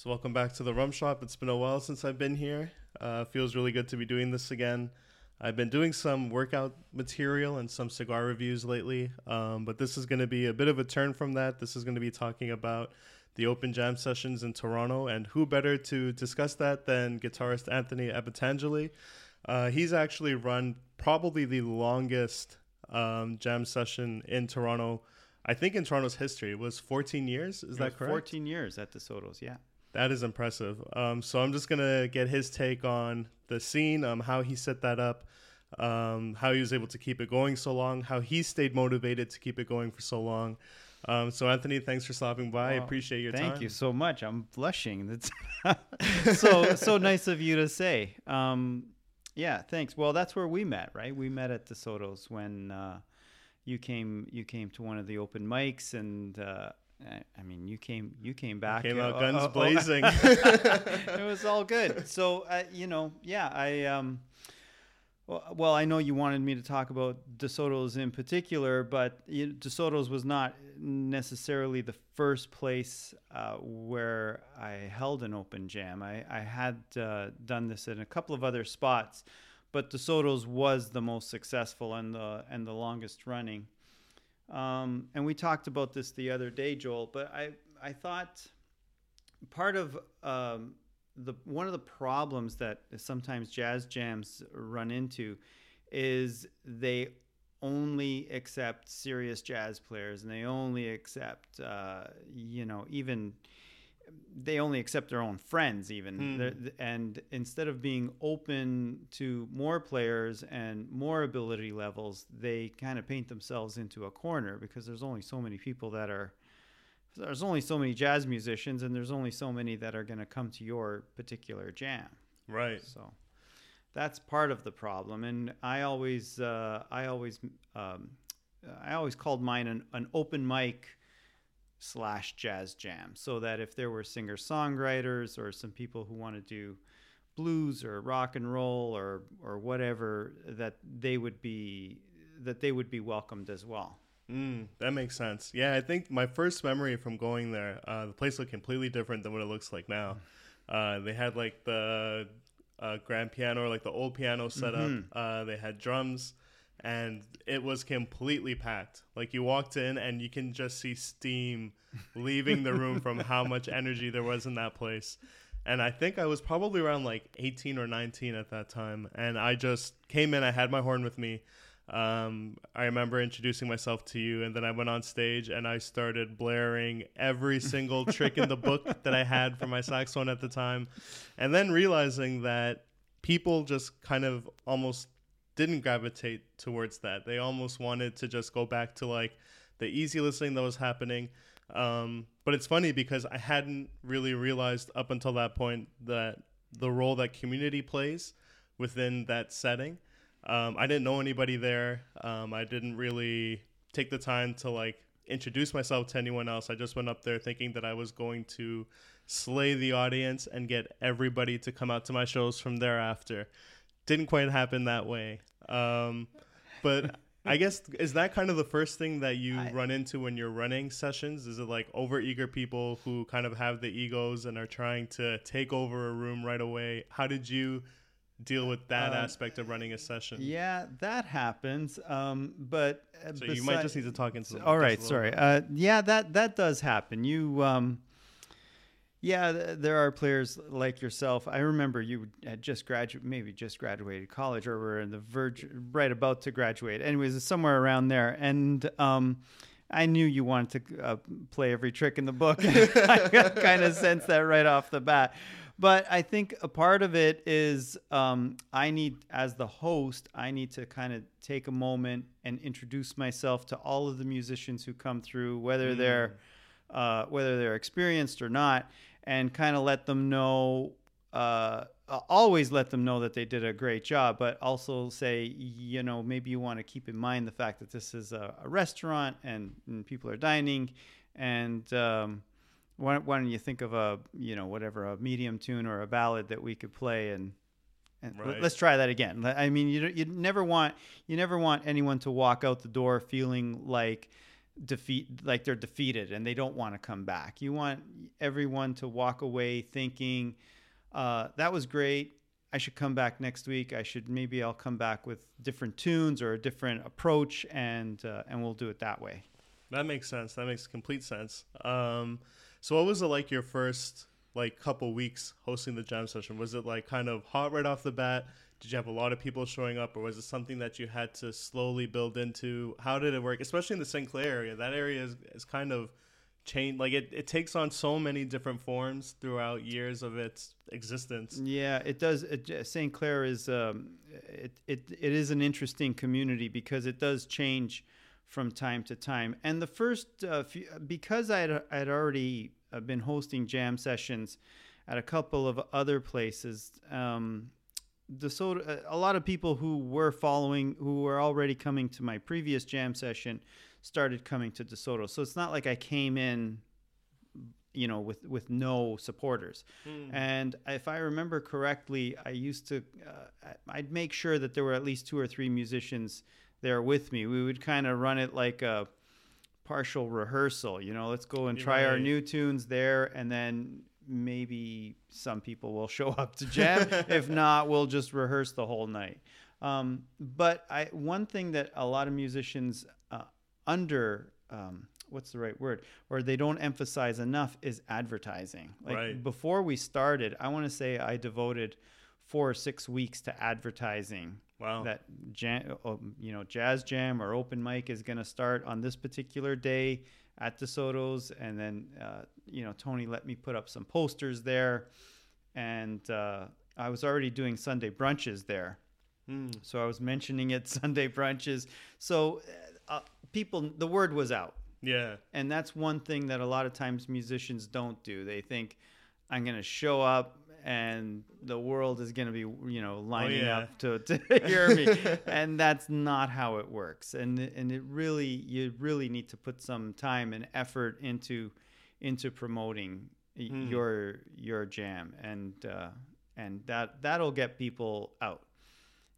So welcome back to the Rum Shop. It's been a while since I've been here. Uh, feels really good to be doing this again. I've been doing some workout material and some cigar reviews lately, um, but this is going to be a bit of a turn from that. This is going to be talking about the Open Jam sessions in Toronto, and who better to discuss that than guitarist Anthony Abbatangeli? Uh, he's actually run probably the longest um, jam session in Toronto. I think in Toronto's history it was 14 years. Is that correct? 14 years at DeSoto's, yeah. That is impressive. Um, so I'm just gonna get his take on the scene, um, how he set that up, um, how he was able to keep it going so long, how he stayed motivated to keep it going for so long. Um, so Anthony, thanks for stopping by. I appreciate your thank time. Thank you so much. I'm blushing. That's so so nice of you to say. Um, yeah, thanks. Well, that's where we met, right? We met at DeSoto's when uh, you came you came to one of the open mics and. Uh, I mean, you came you came back. Came out uh, guns uh, blazing. it was all good. So uh, you know, yeah, I um, well, well, I know you wanted me to talk about DeSoto's in particular, but you DeSoto's was not necessarily the first place uh, where I held an open jam. I, I had uh, done this in a couple of other spots, but DeSoto's was the most successful and the and the longest running. Um, and we talked about this the other day, Joel. But I I thought part of um, the one of the problems that sometimes jazz jams run into is they only accept serious jazz players and they only accept uh, you know even they only accept their own friends even. Mm. and instead of being open to more players and more ability levels they kind of paint themselves into a corner because there's only so many people that are there's only so many jazz musicians and there's only so many that are going to come to your particular jam. Right. So that's part of the problem. And i always uh, i always um, i always called mine an, an open mic slash jazz jam so that if there were singer songwriters or some people who want to do blues or rock and roll or or whatever that they would be that they would be welcomed as well. Mm, that makes sense. Yeah i think my first memory from going there uh, the place looked completely different than what it looks like now. Uh, they had like the uh, grand piano or like the old piano set mm-hmm. up uh, they had drums and it was completely packed. Like you walked in and you can just see steam leaving the room from how much energy there was in that place. And I think I was probably around like 18 or 19 at that time. And I just came in, I had my horn with me. Um, I remember introducing myself to you, and then I went on stage and I started blaring every single trick in the book that I had for my saxophone at the time. And then realizing that people just kind of almost didn't gravitate towards that. They almost wanted to just go back to like the easy listening that was happening. Um, but it's funny because I hadn't really realized up until that point that the role that community plays within that setting. Um, I didn't know anybody there. Um, I didn't really take the time to like introduce myself to anyone else. I just went up there thinking that I was going to slay the audience and get everybody to come out to my shows from thereafter. Didn't quite happen that way. Um, but I guess is that kind of the first thing that you I, run into when you're running sessions? Is it like overeager people who kind of have the egos and are trying to take over a room right away? How did you deal with that um, aspect of running a session? Yeah, that happens. Um, but uh, so you might just need to talk into. All right, sorry. Uh, yeah, that that does happen. You um, yeah, there are players like yourself. I remember you had just graduated, maybe just graduated college, or were in the verge, right about to graduate. Anyways, somewhere around there, and um, I knew you wanted to uh, play every trick in the book. I kind of sensed that right off the bat. But I think a part of it is um, I need, as the host, I need to kind of take a moment and introduce myself to all of the musicians who come through, whether mm. they're uh, whether they're experienced or not and kind of let them know uh, always let them know that they did a great job, but also say, you know, maybe you want to keep in mind the fact that this is a, a restaurant and, and, people are dining. And um, why, why, don't you think of a, you know, whatever, a medium tune or a ballad that we could play and. And right. let's try that again. I mean, you you never want you never want anyone to walk out the door feeling like defeat like they're defeated and they don't want to come back. You want everyone to walk away thinking uh, that was great. I should come back next week. I should maybe I'll come back with different tunes or a different approach, and uh, and we'll do it that way. That makes sense. That makes complete sense. Um, so, what was it like your first like couple weeks hosting the jam session? Was it like kind of hot right off the bat? Did you have a lot of people showing up, or was it something that you had to slowly build into? How did it work, especially in the St. Clair area? That area is, is kind of changed. Like it, it takes on so many different forms throughout years of its existence. Yeah, it does. St. Clair is um, it, it it is an interesting community because it does change from time to time. And the first, uh, few, because I had, I already uh, been hosting jam sessions at a couple of other places. Um, DeSoto, uh, a lot of people who were following, who were already coming to my previous jam session, started coming to DeSoto. So it's not like I came in, you know, with with no supporters. Mm. And if I remember correctly, I used to, uh, I'd make sure that there were at least two or three musicians there with me. We would kind of run it like a partial rehearsal. You know, let's go and try right. our new tunes there, and then maybe some people will show up to jam. if not, we'll just rehearse the whole night. Um, but I, one thing that a lot of musicians uh, under um, what's the right word or they don't emphasize enough is advertising. Like right. before we started, I want to say I devoted four or six weeks to advertising. Wow. That jam, oh, you know, jazz jam or open mic is going to start on this particular day at DeSoto's, and then uh, you know Tony let me put up some posters there, and uh, I was already doing Sunday brunches there, mm. so I was mentioning it Sunday brunches. So uh, people, the word was out. Yeah, and that's one thing that a lot of times musicians don't do. They think I'm going to show up and the world is going to be you know lining oh, yeah. up to, to hear me. And that's not how it works. And and it really you really need to put some time and effort into into promoting hmm. your your jam. And uh, and that that'll get people out.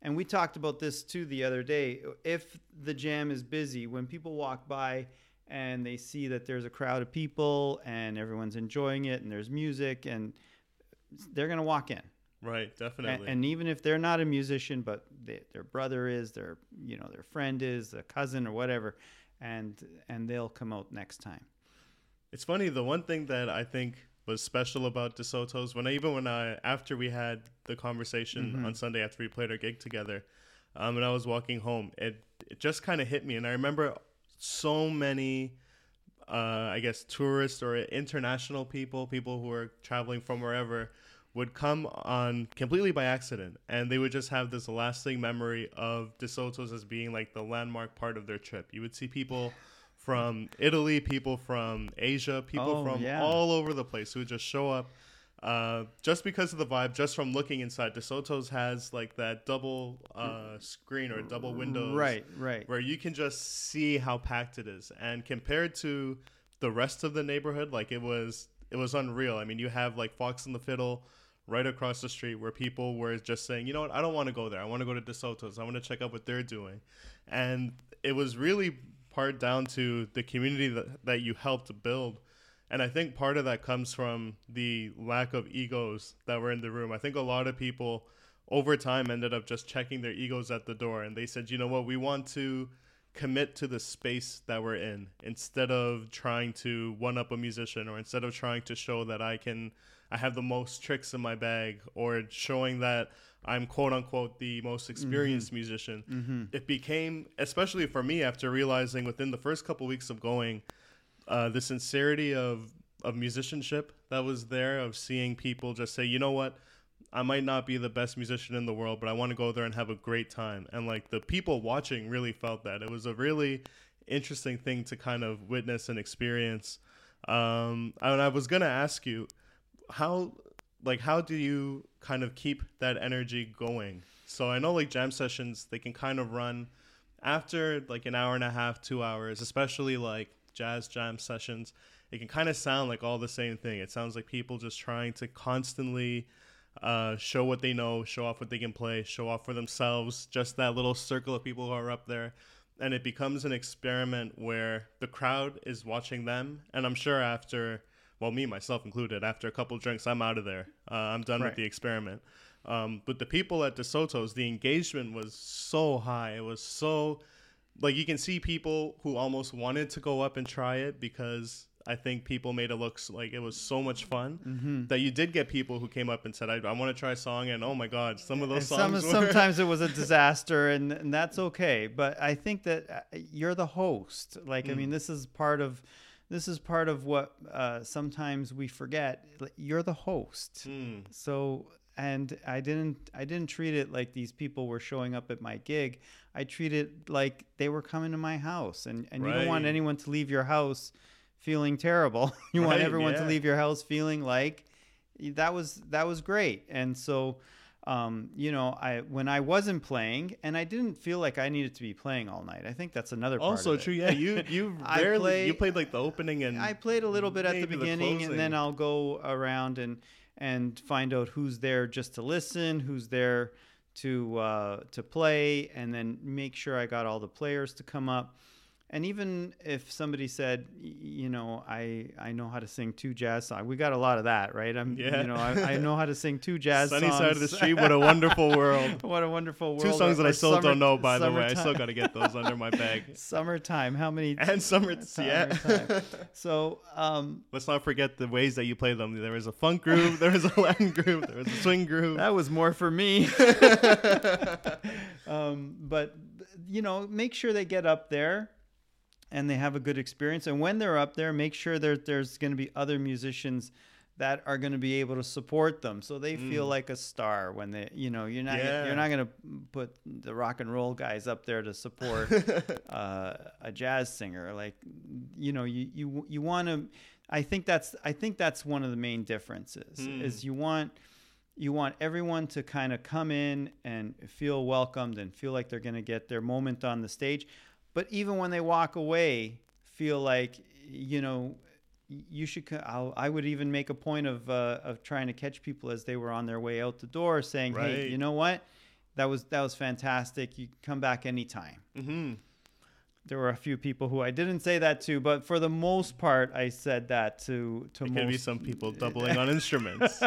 And we talked about this too the other day. If the jam is busy when people walk by and they see that there's a crowd of people and everyone's enjoying it and there's music and they're going to walk in. Right, definitely. And, and, even if they're not a musician, but they, their brother is, their you know their friend is, a cousin or whatever, and and they'll come out next time. It's funny. The one thing that I think was special about DeSoto's when I, even when I after we had the conversation mm-hmm. on Sunday after we played our gig together, um, and I was walking home, it it just kind of hit me, and I remember so many uh, I guess tourists or international people, people who are traveling from wherever, would come on completely by accident, and they would just have this lasting memory of DeSoto's as being like the landmark part of their trip. You would see people from Italy, people from Asia, people oh, from yeah. all over the place who would just show up uh, just because of the vibe, just from looking inside, DeSoto's has like that double uh, screen or double windows, right, right, where you can just see how packed it is. And compared to the rest of the neighborhood, like it was, it was unreal. I mean, you have like Fox and the Fiddle right across the street, where people were just saying, you know what, I don't want to go there. I want to go to DeSoto's. I want to check out what they're doing, and it was really part down to the community that, that you helped build and I think part of that comes from the lack of egos that were in the room. I think a lot of people over time ended up just checking their egos at the door and they said, you know what, we want to commit to the space that we're in instead of trying to one up a musician or instead of trying to show that I can I have the most tricks in my bag or showing that I'm quote unquote the most experienced mm-hmm. musician. Mm-hmm. It became especially for me after realizing within the first couple weeks of going uh, the sincerity of of musicianship that was there of seeing people just say, you know what, I might not be the best musician in the world, but I want to go there and have a great time. And like the people watching really felt that. It was a really interesting thing to kind of witness and experience. Um, and I was gonna ask you, how like how do you kind of keep that energy going? So I know like jam sessions they can kind of run after like an hour and a half, two hours, especially like jazz jam sessions, it can kind of sound like all the same thing. It sounds like people just trying to constantly uh, show what they know, show off what they can play, show off for themselves, just that little circle of people who are up there. and it becomes an experiment where the crowd is watching them, and I'm sure after, well, me myself included, after a couple drinks, I'm out of there. Uh, I'm done Right. with the experiment. Um, but the people at DeSoto's, the engagement was so high. It was so like you can see people who almost wanted to go up and try it because I think people made it look like it was so much fun Mm-hmm. that you did get people who came up and said, "I, I want to try a song," and oh my god, some of those some, songs. were- sometimes it was a disaster, and, and that's okay. But I think that uh, you're the host. Like, I mean, this is part of this is part of what uh, sometimes we forget. You're the host. Mm, So and I didn't I didn't treat it like these people were showing up at my gig. I treated it like they were coming to my house and, and you don't want anyone to leave your house feeling terrible. you want Right, everyone to leave your house feeling like that was that was great. And so um, you know, I when I wasn't playing and I didn't feel like I needed to be playing all night. I think that's another part also of it. true. Yeah, you you I rarely play- you played like the opening and I played a little bit at the maybe the beginning, and then. I'll go around and and find out who's there just to listen, who's there to uh, to play, and then make sure I got all the players to come up. And even if somebody said, you know, I I know how to sing two jazz songs, we got a lot of that, right? I'm, Yeah. you know, I, I know how to sing two jazz sunny songs. side of the street. What a wonderful world. what a wonderful world. Two songs that I still summer- don't know, by the way. I still got to get those under my bag. Summertime. How many? And summer, yeah. Summertime. So, um, Let's not forget the ways that you play them. There was a funk groove, there was a Latin groove, there was a swing groove. That was more for me. um, but you know, make sure they get up there and they have a good experience. And when they're up there, make sure that there's going to be other musicians that are going to be able to support them, so they feel like a star. When they, you know, you're not Yeah. you're not going to put the rock and roll guys up there to support uh, a jazz singer. Like, you know, you you you want to. I think that's I think that's one of the main differences is you want you want everyone to kind of come in and feel welcomed and feel like they're going to get their moment on the stage but even when they walk away feel like you know you should I'll, i would even make a point of uh, of trying to catch people as they were on their way out the door saying hey you know what that was that was fantastic you come back anytime hmm there were a few people who I didn't say that to, but for the most part, I said that to to There could be some people doubling on instruments.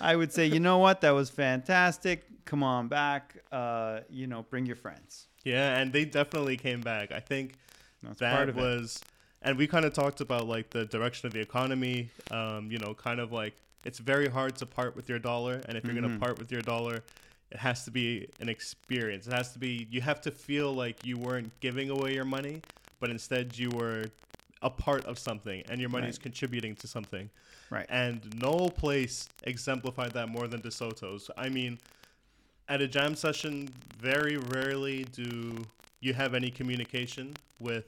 I would say, you know what, that was fantastic. Come on back. Uh, you know, bring your friends. Yeah, and they definitely came back. I think That's that part of it. was, and we kind of talked about like the direction of the economy. Um, you know, kind of like it's very hard to part with your dollar, and if you're Mm-hmm. gonna part with your dollar, it has to be an experience. It has to be. You have to feel like you weren't giving away your money, but instead you were a part of something, and your money is contributing to something. Right. And no place exemplified that more than DeSoto's. I mean, at a jam session, very rarely do you have any communication with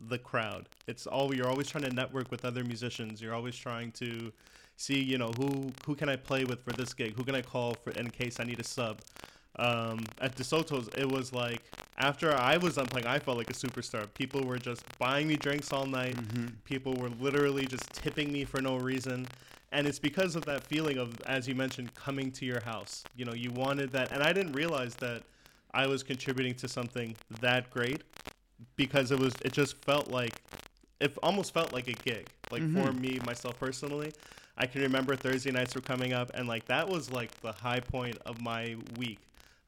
the crowd. It's all you're always trying to network with other musicians. You're always trying to see, you know, who who can I play with for this gig? Who can I call for in case I need a sub? Um, at DeSoto's, it was like after I was done playing, I felt like a superstar. People were just buying me drinks all night. People were literally just tipping me for no reason. And it's because of that feeling of, as you mentioned, coming to your house. You know, you wanted that. And I didn't realize that I was contributing to something that great because it was, it just felt like, it almost felt like a gig. Like for me, myself personally, I can remember Thursday nights were coming up, and like that was like the high point of my week.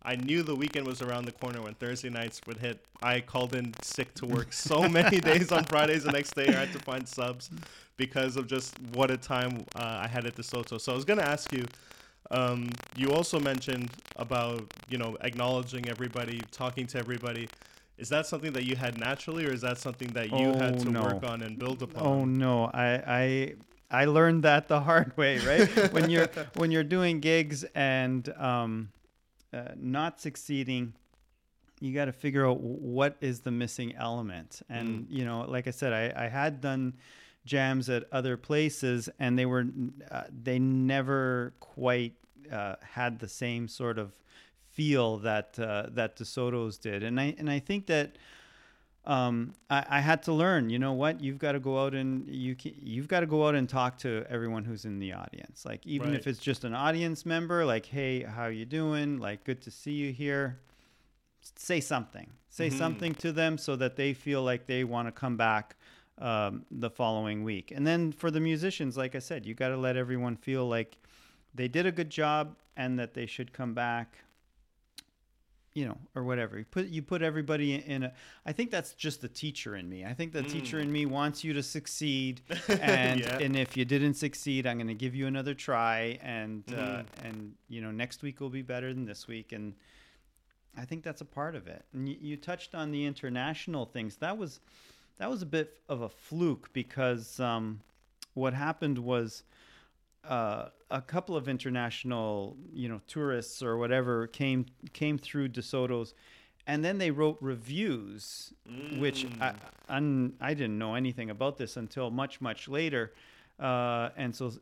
I knew the weekend was around the corner when Thursday nights would hit. I called in sick to work so many days on Fridays. The next day, I had to find subs because of just what a time uh, I had at DeSoto. So I was gonna ask you. Um, you also mentioned about you know acknowledging everybody, talking to everybody. Is that something that you had naturally, or is that something that you had Oh, to no. work on and build upon? Oh no, I I I learned that the hard way, right? when you're when you're doing gigs and um, uh, not succeeding, you got to figure out what is the missing element. And you know, like I said, I I had done jams at other places, and they were uh, they never quite uh, had the same sort of feel that uh, that DeSoto's did. And I and I think that um, I, I had to learn. You know what? You've got to go out and you can, you've got to go out and talk to everyone who's in the audience. Like even if it's just an audience member, like, hey, how you doing? Like, good to see you here. say something. Say Mhm. something to them so that they feel like they want to come back um, the following week. And then for the musicians, like I said, you got to let everyone feel like they did a good job and that they should come back you know or whatever. You put you put everybody in, in a i think that's just the teacher in me. I think the teacher in me wants you to succeed and Yeah. and if you didn't succeed i'm going to give you another try and uh, Mhm. and you know next week will be better than this week and i think that's a part of it. And you, you touched on the international things. That was that was a bit of a fluke because um, what happened was uh, a couple of international, you know, tourists or whatever came came through DeSoto's, and then they wrote reviews, which I, Mm. un, I didn't know anything about this until much much later, uh, and so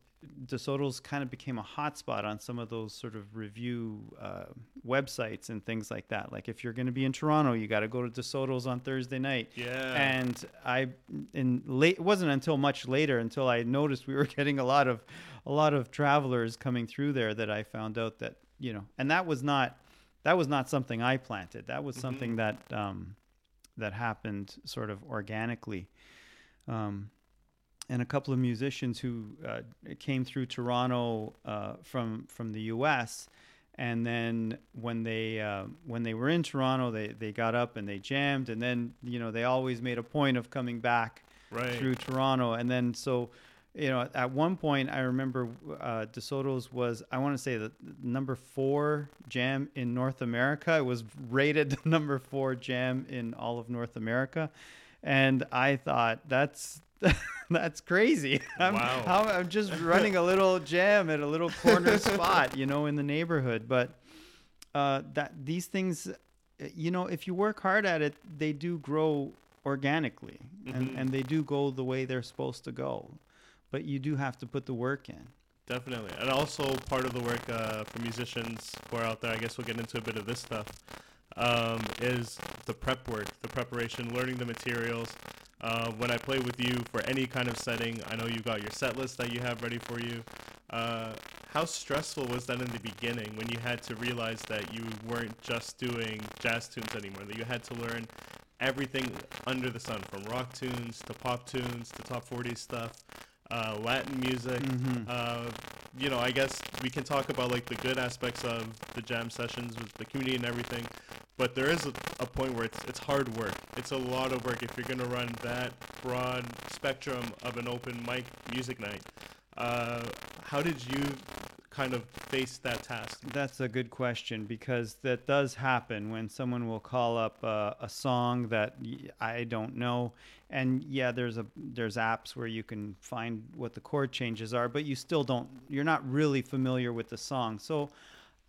DeSoto's kind of became a hotspot on some of those sort of review uh, websites and things like that. Like if you're going to be in Toronto, you got to go to DeSoto's on Thursday night. Yeah. And I, in late, it wasn't until much later until I noticed we were getting a lot of, a lot of travelers coming through there that I found out that you know, and that was not, that was not something I planted. That was something that, um, that happened sort of organically. Um, and a couple of musicians who uh, came through Toronto uh, from from the U.S. And then when they uh, when they were in Toronto, they, they got up and they jammed, and then you know they always made a point of coming back right. through Toronto, and then so you know at one point I remember uh, DeSoto's was I want to say the number four jam in North America. It was rated the number four jam in all of North America, and I thought that's that's crazy. I'm, Wow. I'm just running a little jam at a little corner spot, you know, in the neighborhood. But uh, that these things, uh, you know, if you work hard at it, they do grow organically, and, Mhm. and they do go the way they're supposed to go. But you do have to put the work in. Definitely. And also part of the work uh, for musicians who are out there, I guess we'll get into a bit of this stuff, um, is the prep work, the preparation, learning the materials. Uh, when I play with you for any kind of setting, I know you got your set list that you have ready for you. Uh, how stressful was that in the beginning when you had to realize that you weren't just doing jazz tunes anymore, that you had to learn everything under the sun, from rock tunes to pop tunes to top 40 stuff, uh, Latin music. Mhm. Uh, you know, I guess we can talk about like the good aspects of the jam sessions with the community and everything, but there is a, a point where it's it's hard work. It's a lot of work if you're gonna run that broad spectrum of an open mic music night. Uh, how did you kind of face that task? That's a good question because that does happen when someone will call up a song that I don't know, and yeah, there's a there's apps where you can find what the chord changes are, but you still don't. You're not really familiar with the song, so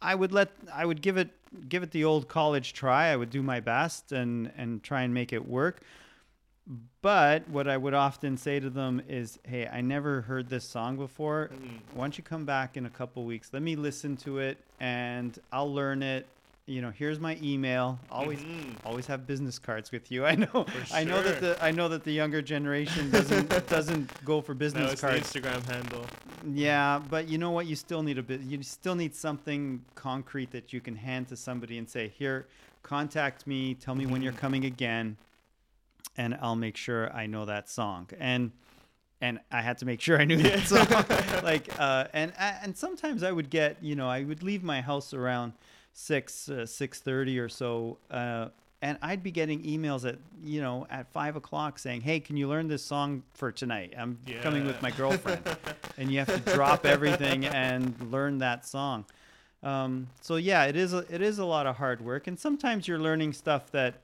I would let I would give it give it the old college try. I would do my best and and try and make it work. But what I would often say to them is, "Hey, I never heard this song before. Mhm. Why don't you come back in a couple weeks? Let me listen to it, and I'll learn it. You know, here's my email. Always, Mhm. always have business cards with you. I know, For I know that the I know that the younger generation doesn't doesn't go for business it's cards. the Instagram handle. Yeah, but you know what? You still need a bit. You still need something concrete that you can hand to somebody and say, "Here, contact me. Tell me when you're Mhm. coming again, and I'll make sure I know that song." And and I had to make sure I knew that song. like, uh, and and sometimes I would get, you know, I would leave my house around six uh, six thirty or so. Uh, and I'd be getting emails at you know at five o'clock saying, "Hey, can you learn this song for tonight? I'm coming with my girlfriend." and you have to drop everything and learn that song. Um, so yeah, it is a, it is a lot of hard work, and sometimes you're learning stuff that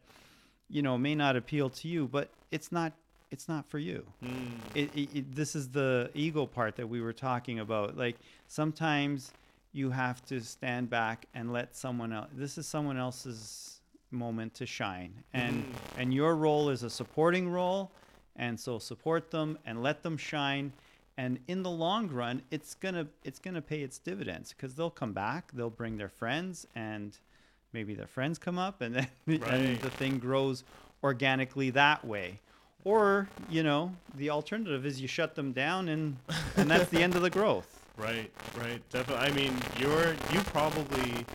you know may not appeal to you, but it's not it's not for you. Mm. It, it, it, this is the ego part that we were talking about. Like sometimes you have to stand back and let someone else. This is someone else's moment to shine, and Mhm. and your role is a supporting role, and so support them and let them shine. And in the long run, it's gonna it's gonna pay its dividends because they'll come back, they'll bring their friends, and maybe their friends come up, and then and the thing grows organically that way. Or you know, the alternative is you shut them down, and and that's the end of the growth. Right, right, definitely. I mean, you're you probably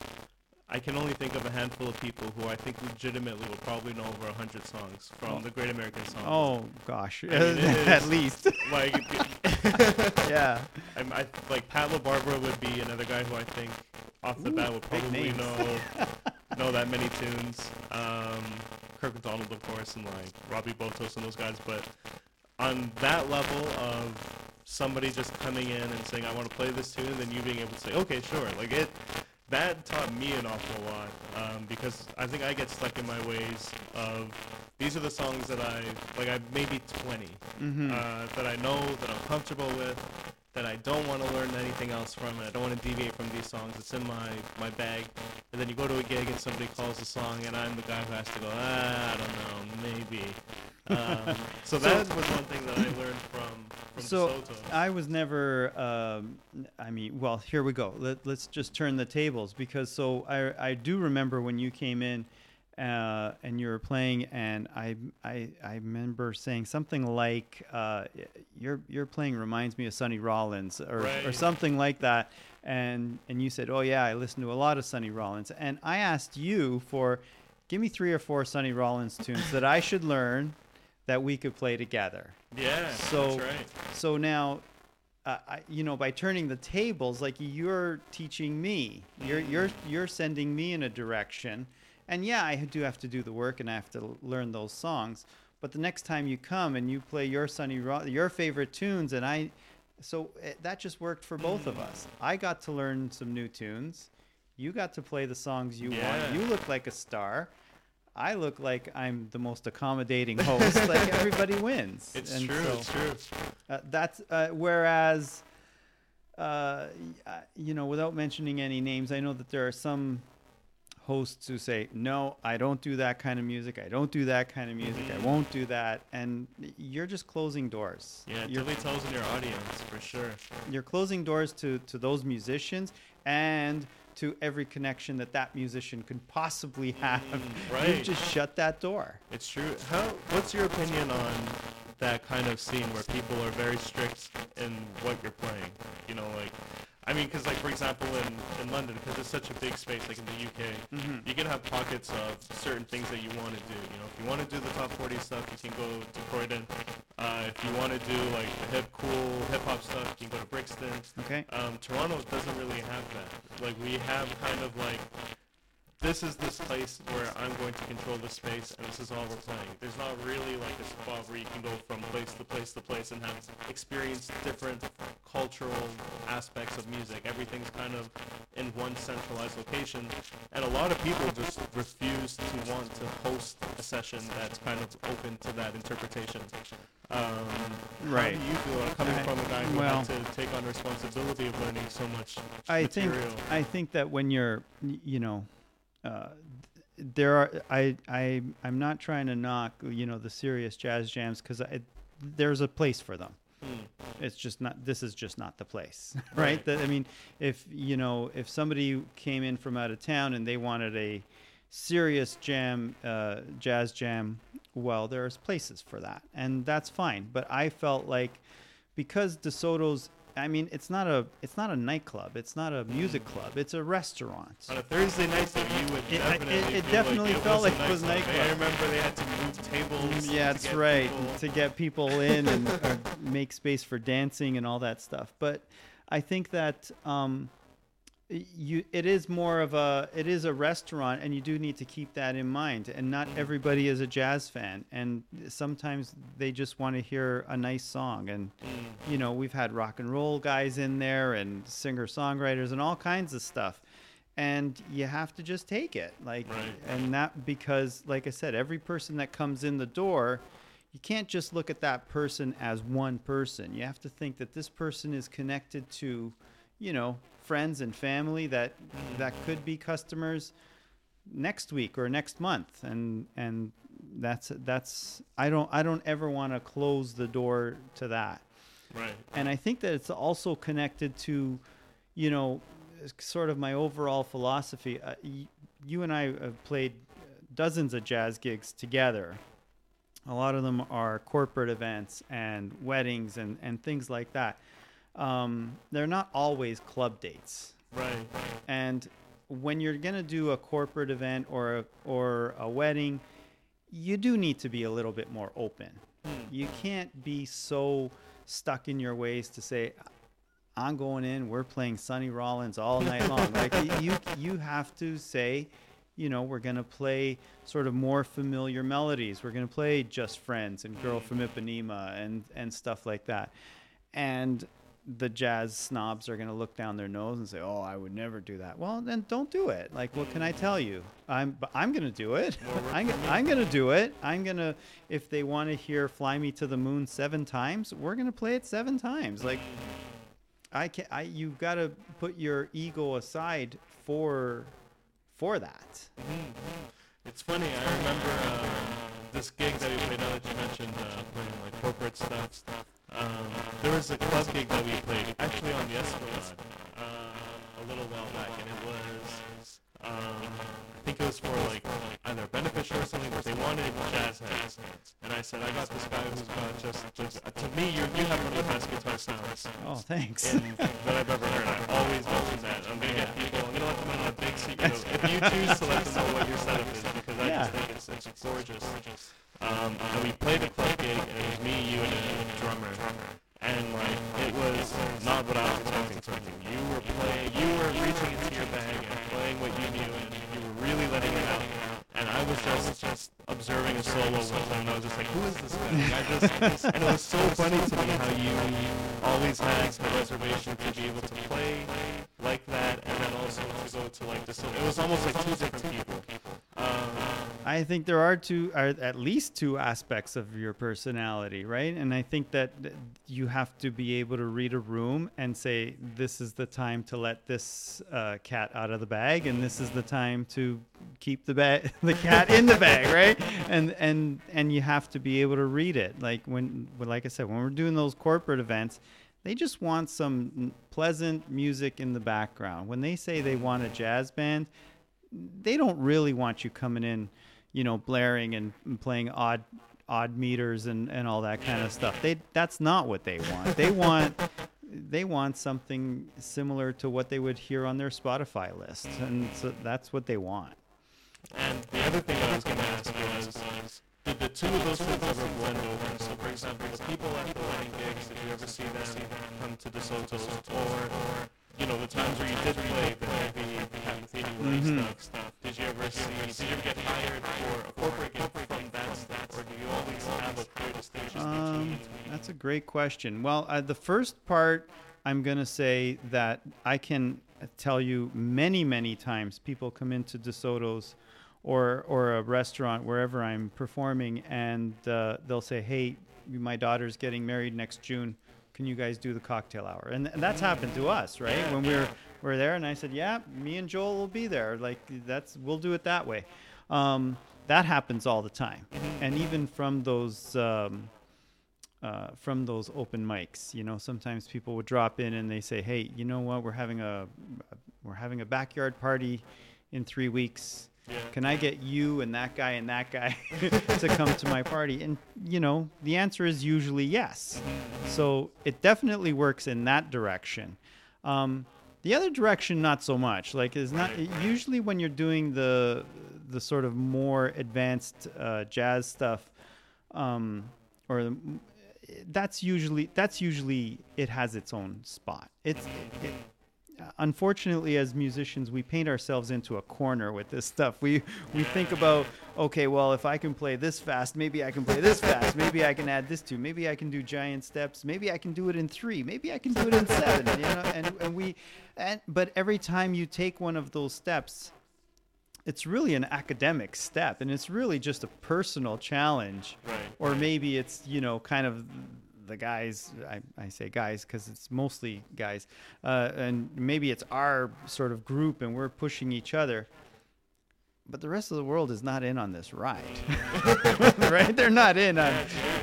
I can only think of a handful of people who I think legitimately will probably know over hundred songs from Oh. the Great American Songbook. Oh gosh, I mean, at least. Like, yeah. I'm, I like Pat LaBarbera would be another guy who I think off the Ooh, bat would probably know know that many tunes. Um, Kirk MacDonald, of course, and like Robi Botos and those guys. But on that level of somebody just coming in and saying, "I want to play this tune," and then you being able to say, "Okay, sure," like it. That taught me an awful lot um, because I think I get stuck in my ways of these are the songs that I like. I maybe 20 Mm-hmm. uh, that I know that I'm comfortable with, that I don't want to learn anything else from, and I don't want to deviate from these songs. It's in my my bag. And then you go to a gig and somebody calls a song, and I'm the guy who has to go. Ah, I don't know, maybe. Um, so that was one thing that I learned from from So DeSoto. I was never. Um, I mean, well, here we go. Let, let's just turn the tables because so I I do remember when you came in. Uh, and you were playing, and I, I, I remember saying something like, uh, "Your, your playing reminds me of Sonny Rollins," or, or something like that. And, and you said, "Oh yeah, I listen to a lot of Sonny Rollins." And I asked you for, give me three or four Sonny Rollins tunes that I should learn, that we could play together. yeah, so- that's right. So now, uh, I, you know, by turning the tables, like you're teaching me, you're you're you're sending me in a direction, and yeah, I do have to do the work and I have to learn those songs. But the next time you come and you play your Sonny Ro- your favorite tunes, and I, so uh, that just worked for both of us. I got to learn some new tunes. You got to play the songs you Yeah. want. You look like a star. I look like I'm the most accommodating host. like everybody wins. It's And true. so- it's true. uh, that's uh, whereas, uh, uh, you know, without mentioning any names, I know that there are some hosts who say, "No, I don't do that kind of music. I don't do that kind of music. I Mhm. won't do that." And you're just closing doors. Yeah, you're, Tilly tells in your audience for sure. you're closing doors to to those musicians and to every connection that that musician could possibly have. Mm, right. You've just shut that door. It's true. How? What's your opinion on that kind of scene where people are very strict in what you're playing? You know, like, I mean, because like for example in in London, because it's such a big space, like in the UK, Mhm. you can have pockets of certain things that you want to do. You know, if you want to do the top 40 stuff, you can go to Croydon. Uh, if you want to do like the hip, cool hip hop stuff, you can go to Brixton. Okay. Um, Toronto doesn't really have that. Like we have kind of like this is this place where I'm going to control the space and this is all we're playing. There's not really like a spot where you can go from place to place to place and have experience different cultural aspects of music. Everything's kind of in one centralized location. And a lot of people just refuse to want to host a session that's kind of open to that interpretation. Um, Right. How do you feel coming I- from a guy who well- had to take on responsibility of learning so much I think material? I think that when you're, you know, uh, there are I I I'm not trying to knock you know the serious jazz jams because there's a place for them. Hmm. It's just not. This is just not the place, right? Right. That I mean, if you know, if somebody came in from out of town and they wanted a serious jam, uh, jazz jam, well, there's places for that, and that's fine. But I felt like because DeSoto's, I mean, it's not a, it's not a nightclub, it's not a music club, it's a restaurant. On a Thursday night, though, you would It- definitely. it- it definitely like it felt was like a it was nightclub. nightclub. I remember they had to move tables. Yeah, that's right. people- To get people in and make space for dancing and all that stuff. But I think that um, you it is more of a it is a restaurant, and you do need to keep that in mind. And not everybody is a jazz fan, and sometimes they just want to hear a nice song. And Mm. you know, we've had rock and roll guys in there, and singer songwriters, and all kinds of stuff. And you have to just take it, like, Right. and that because, like I said, every person that comes in the door, you can't just look at that person as one person. You have to think that this person is connected to, you know, friends and family that that could be customers next week or next month, and and that's that's I don't I don't ever want to close the door to that Right. and I think that it's also connected to, you know, sort of my overall philosophy. Uh, y- you and I have played dozens of jazz gigs together. A lot of them are corporate events and weddings and, and things like that. Um, they're not always club dates. Right. And when you're gonna do a corporate event or a, or a wedding, you do need to be a little bit more open. You can't be so stuck in your ways to say, "I'm going in. We're playing Sonny Rollins all night long." like you, you have to say, you know, we're gonna play sort of more familiar melodies. We're gonna play "Just Friends" and "Girl from Ipanema" and and stuff like that. And the jazz snobs are going to look down their nose and say, "Oh, I would never do that." Well, then don't do it. Like, what can I tell you? I'm but I'm going to do it. I'm, I'm going to do it. I'm going to if they want to hear "Fly Me to the Moon" 7 times, we're going to play it 7 times. Like I can I you've got to put your ego aside for for that. It's funny. I remember uh, this gig that we played. Now that you mentioned uh, playing like corporate stuff, um, there was a club gig that we played actually on the Esplanade uh, a little while back, and it was um, I think it was for like either a benefit or something, but they wanted jazz hands. And I said, I got this guy who's got just, just to me, you you have one of the best guitar sounds Oh, thanks. that I've ever heard. I always mention that. I'm gonna get people. I'm gonna let them in on a big secret. If you choose to let them know what your setup is, because I Yeah. just think it's, it's gorgeous. Um, and we played a club gig, and it was me, you, and a drummer. And like, it was not what I was expecting. You were playing, you were reaching into your bag and playing what you knew, and you were really letting it out. And I was just just observing a solo with him, and I was just like, who is this guy? I just, and it was so funny to me how you always had the reservation to be able to play like that, and then also to go to like this. It was almost like two different people. Um, I think there are two, are at least two aspects of your personality, right? And I think that you have to be able to read a room and say, this is the time to let this uh, cat out of the bag, and this is the time to keep the bag, the cat in the bag, right? And and and you have to be able to read it. Like when, like I said, when we're doing those corporate events. They just want some pleasant music in the background. When they say they want a jazz band, they don't really want you coming in, you know, blaring and, playing odd odd meters and, and all that kind of stuff. They that's not what they want. They want they want something similar to what they would hear on their Spotify list. And so that's what they want. And the other thing I was going to ask you was, did the two of those things ever blend over? So, for example, the people at the wedding gigs, did you ever see them come to DeSoto's? Or, you know, the times where you did play the Theory Mhm. stuff, did you ever see, did you ever get hired for a corporate gig from that stuff? Or do you always have a clear distinction Um, that's a great question. Well, uh, the first part, I'm going to say that I can tell you many, many times people come into DeSoto's or, or a restaurant, wherever I'm performing, and uh, they'll say, Hey, my daughter's getting married next June. Can you guys do the cocktail hour? And, and that's happened to us, right? When we were, we're there, and I said, Yeah, me and Joel will be there. Like, that's, we'll do it that way. Um, that happens all the time. And even from those, um, uh, from those open mics. You know, sometimes people would drop in and they say, "Hey, you know what? We're having a we're having a backyard party in three weeks. Yeah. Can I get you and that guy and that guy to come to my party?" And you know, the answer is usually yes. So it definitely works in that direction. Um, the other direction, not so much. Like, is not usually when you're doing the the sort of more advanced uh, jazz stuff, um, or that's usually that's usually it has its own spot. It's it, unfortunately as musicians we paint ourselves into a corner with this stuff. We we think about okay, well if I can play this fast, maybe I can play this fast, maybe I can add this to, maybe I can do giant steps, maybe I can do it in three, maybe I can do it in seven, you know. And and we and but every time you take one of those steps, it's really an academic step and it's really just a personal challenge Right. or maybe it's you know kind of the guys i, I say guys because it's mostly guys uh, and maybe it's our sort of group and we're pushing each other but the rest of the world is not in on this ride right they're not in on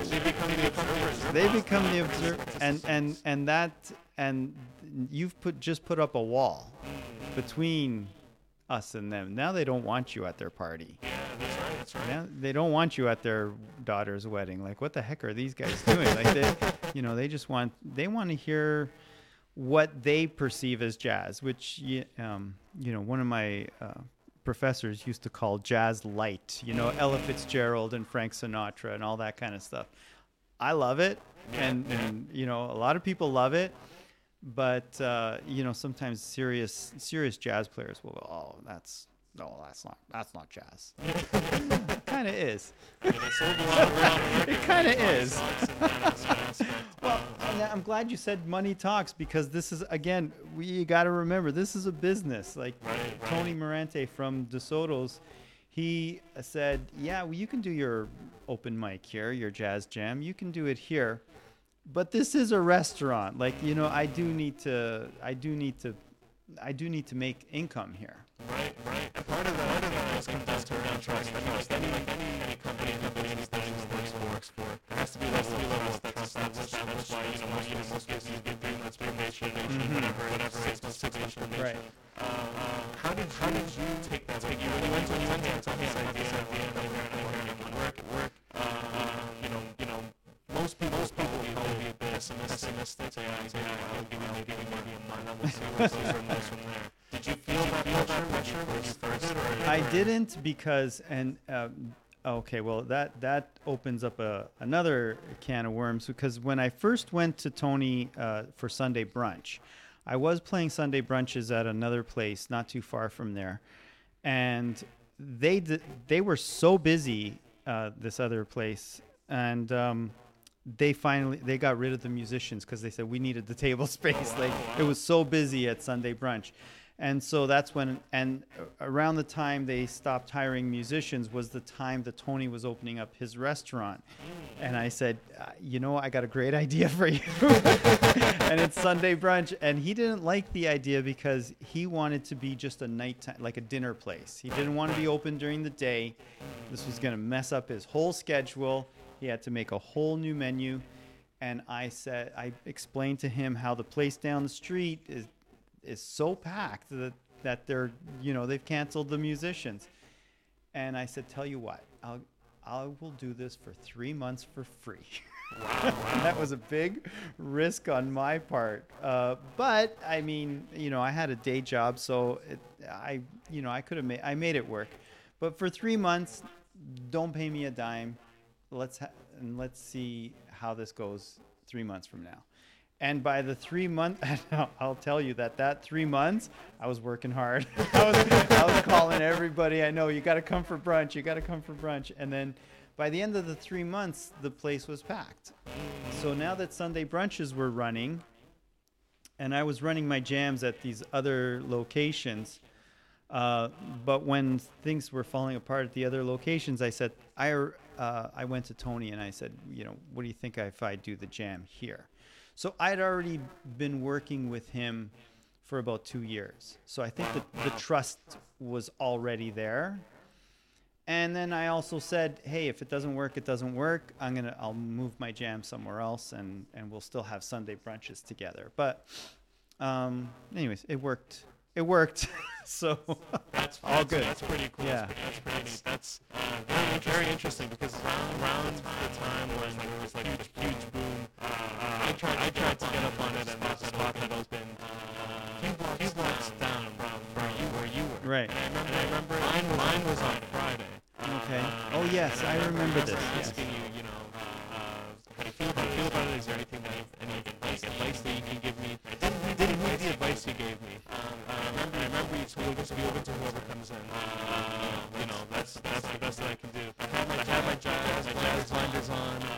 They become the observers. they become the observer and and and that and you've put just put up a wall between us and them now they don't want you at their party Yeah, that's right. That's right. now they don't want you at their daughter's wedding like what the heck are these guys doing like they you know they just want they want to hear what they perceive as jazz which um you know, one of my uh, professors used to call jazz light. You know, Ella Fitzgerald and Frank Sinatra and all that kind of stuff. I love it, and and you know, a lot of people love it. But uh, you know, sometimes serious serious jazz players will go, "Oh, that's no, that's not that's not jazz." kind of is. it kind of is. well, I'm glad you said money talks because this is again, we got to remember this is a business. Like Right, Tony Morante from DeSoto's, he said, "Yeah, well, you can do your open mic here, your jazz jam. You can do it here." But this is a restaurant. Like, you know, I do need to I do need to I do need to make income here. Right, right. And part of that, part of that is comes down to around trust. I mean, like any, any, any company, company, any things works for, works for. There has to be a level of trust that's established. That's why, you know, most, in most cases, you give three months probation, whatever, whatever, six months, six months probation. Right. Uh, uh, how did, how did you take that? Take you when you went to, you went there, tell me this idea, this idea, and we're gonna make it pessimistic. Say, I, say, I'll give you maybe a month, and we'll see what goes from there. Did you feel that pressure, when you first started? I didn't because and um, okay, well that that opens up a another can of worms because when I first went to Tony uh, for Sunday brunch, I was playing Sunday brunches at another place not too far from there, and they d- they were so busy uh, this other place and. Um, they finally they got rid of the musicians because they said we needed the table space. Like it was so busy at sunday brunch. And so that's when and around the time they stopped hiring musicians was the time that tony was opening up his restaurant. And i said uh, you know i got a great idea for you. And it's sunday brunch and he didn't like the idea because he wanted to be just a nighttime like a dinner place. He didn't want to be open during the day. This was going to mess up his whole schedule he had to make a whole new menu. And I said, I explained to him how the place down the street is is so packed that that they're, you know, they've canceled the musicians. And I said, tell you what, I'll I will do this for three months for free. that was a big risk on my part. Uh, but I mean, you know, I had a day job, so it, I, you know, I could have made I made it work. But for three months, don't pay me a dime let's ha- and let's see how this goes three months from now. And by the three month, I'll tell you that that three months, I was working hard. I was, I was calling everybody I know. You got to come for brunch. You got to come for brunch. And then by the end of the three months, the place was packed. So now that Sunday brunches were running, and I was running my jams at these other locations, uh, but when things were falling apart at the other locations, I said, I, uh, I went to Tony and I said, you know, what do you think if I do the jam here? So I'd already been working with him for about two years. So I think that the trust was already there. And then I also said, hey, if it doesn't work, it doesn't work. I'm gonna, I'll move my jam somewhere else, and and we'll still have Sunday brunches together. But, um, anyways, it worked. It worked. so That's all good. That's pretty cool. Yeah. That's pretty, that's pretty neat. That's uh, very, very interesting because around, around the time when there was like huge, huge boom, uh, uh, I tried, I tried to get up on it, and there's a spot that has opened uh, few blocks, down from where you, where you were. right. And I remember, I remember mine, was, mine was on Friday. Okay. Uh, Oh yes, I remember this. Yes. You, you know, uh, how do you feel about, feel about it? Is there anything that you, any advice that you can give advice you gave me. Um, I remember, I remember you told me to be open to whoever comes in. Uh, you know, that's that's the best that I can do. I had my, I had my jazz, my jazz blinders on.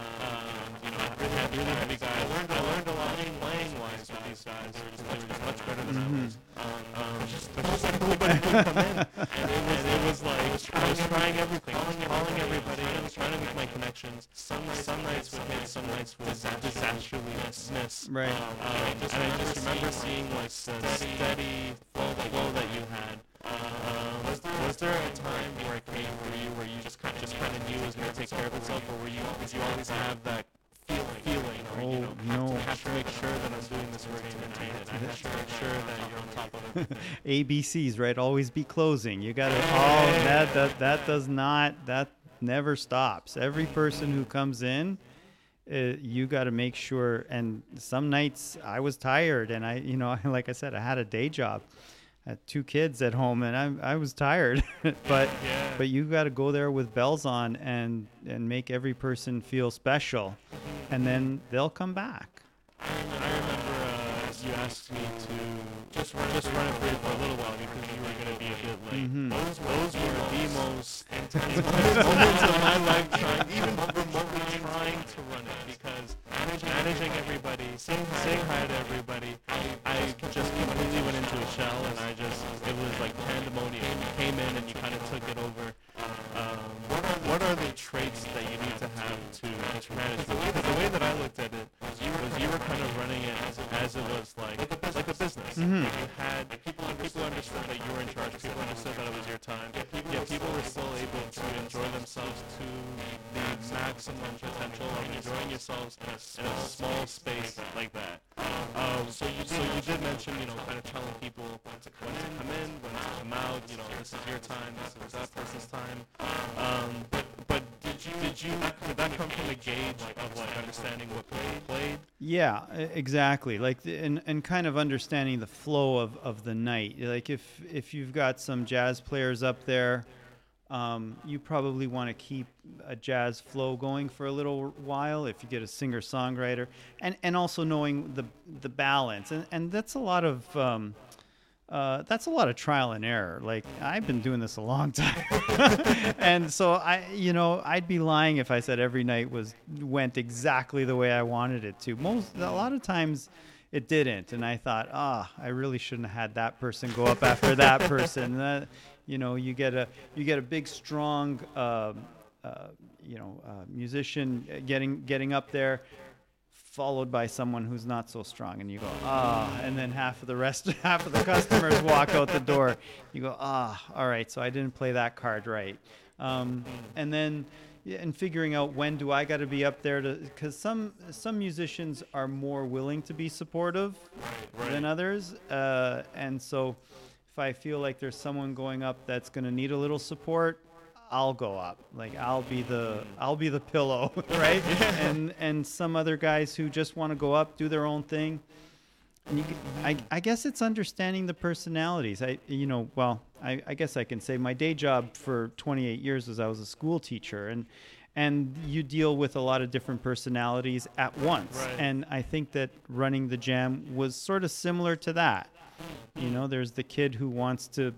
Um, really heavy, guys. I learned, I learned a lot playing wise with these guys. They were just, just much better than I was. Um, um, just, just like nobody would come in, and it was, it was like I was trying everything, calling, calling everybody, I was trying to make my connections. Some nights, some nights would hit, some nights would disastrously miss. Right. Um, and I just remember seeing like the steady flow, flow that you had. Um, was there was there a time where it came for you where you just kind of just kind of knew it was going to take care of itself, or were you did you always have that feeling, feeling, or you know, Oh, no. I have to make sure that I'm doing this work to maintain it. I have to make sure that you're on top of it. ABCs, right? Always be closing. You got to Oh, that that that does not that never stops. Every person who comes in, uh, you got to make sure. And some nights I was tired, and I, you know, like I said, I had a day job. Had two kids at home and I I was tired, but Yeah. but you got to go there with bells on and and make every person feel special, and then they'll come back. I remember uh, you asked me to just run, just run it for you for a little while because you were going to be a bit late. Mhm. Those, those were the most intense moments of my like a business. Mhm. You had people people understood that you were in charge. People understood that it was your time. Yet people were still able to enjoy themselves to the maximum potential of enjoying yourselves in a, in a small space like that. Um, so you so you did mention you know kind of telling people when to come in, when to come out. You know this is your time. This is that person's time. Um, but but did you did you did that come from a gauge of like understanding what people? Yeah, exactly. Like the, and and kind of understanding the flow of, of the night. Like if if you've got some jazz players up there, um, you probably want to keep a jazz flow going for a little while. If you get a singer songwriter, and and also knowing the the balance, and and that's a lot of. Um, uh, that's a lot of trial and error. Like I've been doing this a long time, and so I, you know, I'd be lying if I said every night was went exactly the way I wanted it to. Most, a lot of times, it didn't, and I thought, ah, I really shouldn't have had that person go up after that person. That, you know, you get a you get a big, strong, um uh, you know, uh, musician getting getting up there followed by someone who's not so strong and you go ah and then half of the rest half of the customers walk out the door you go ah all right so i didn't play that card right um, and then and figuring out when do i got to be up there to because some some musicians are more willing to be supportive Right. than others uh, and so if i feel like there's someone going up that's going to need a little support I'll go up. Like I'll be the I'll be the pillow, right? And and some other guys who just want to go up, do their own thing. And you, g- I, I guess it's understanding the personalities. I, you know, well, I, I guess I can say my day job for 28 years was I was a school teacher, and and you deal with a lot of different personalities at once. Right. And I think that running the jam was sort of similar to that. You know, there's the kid who wants to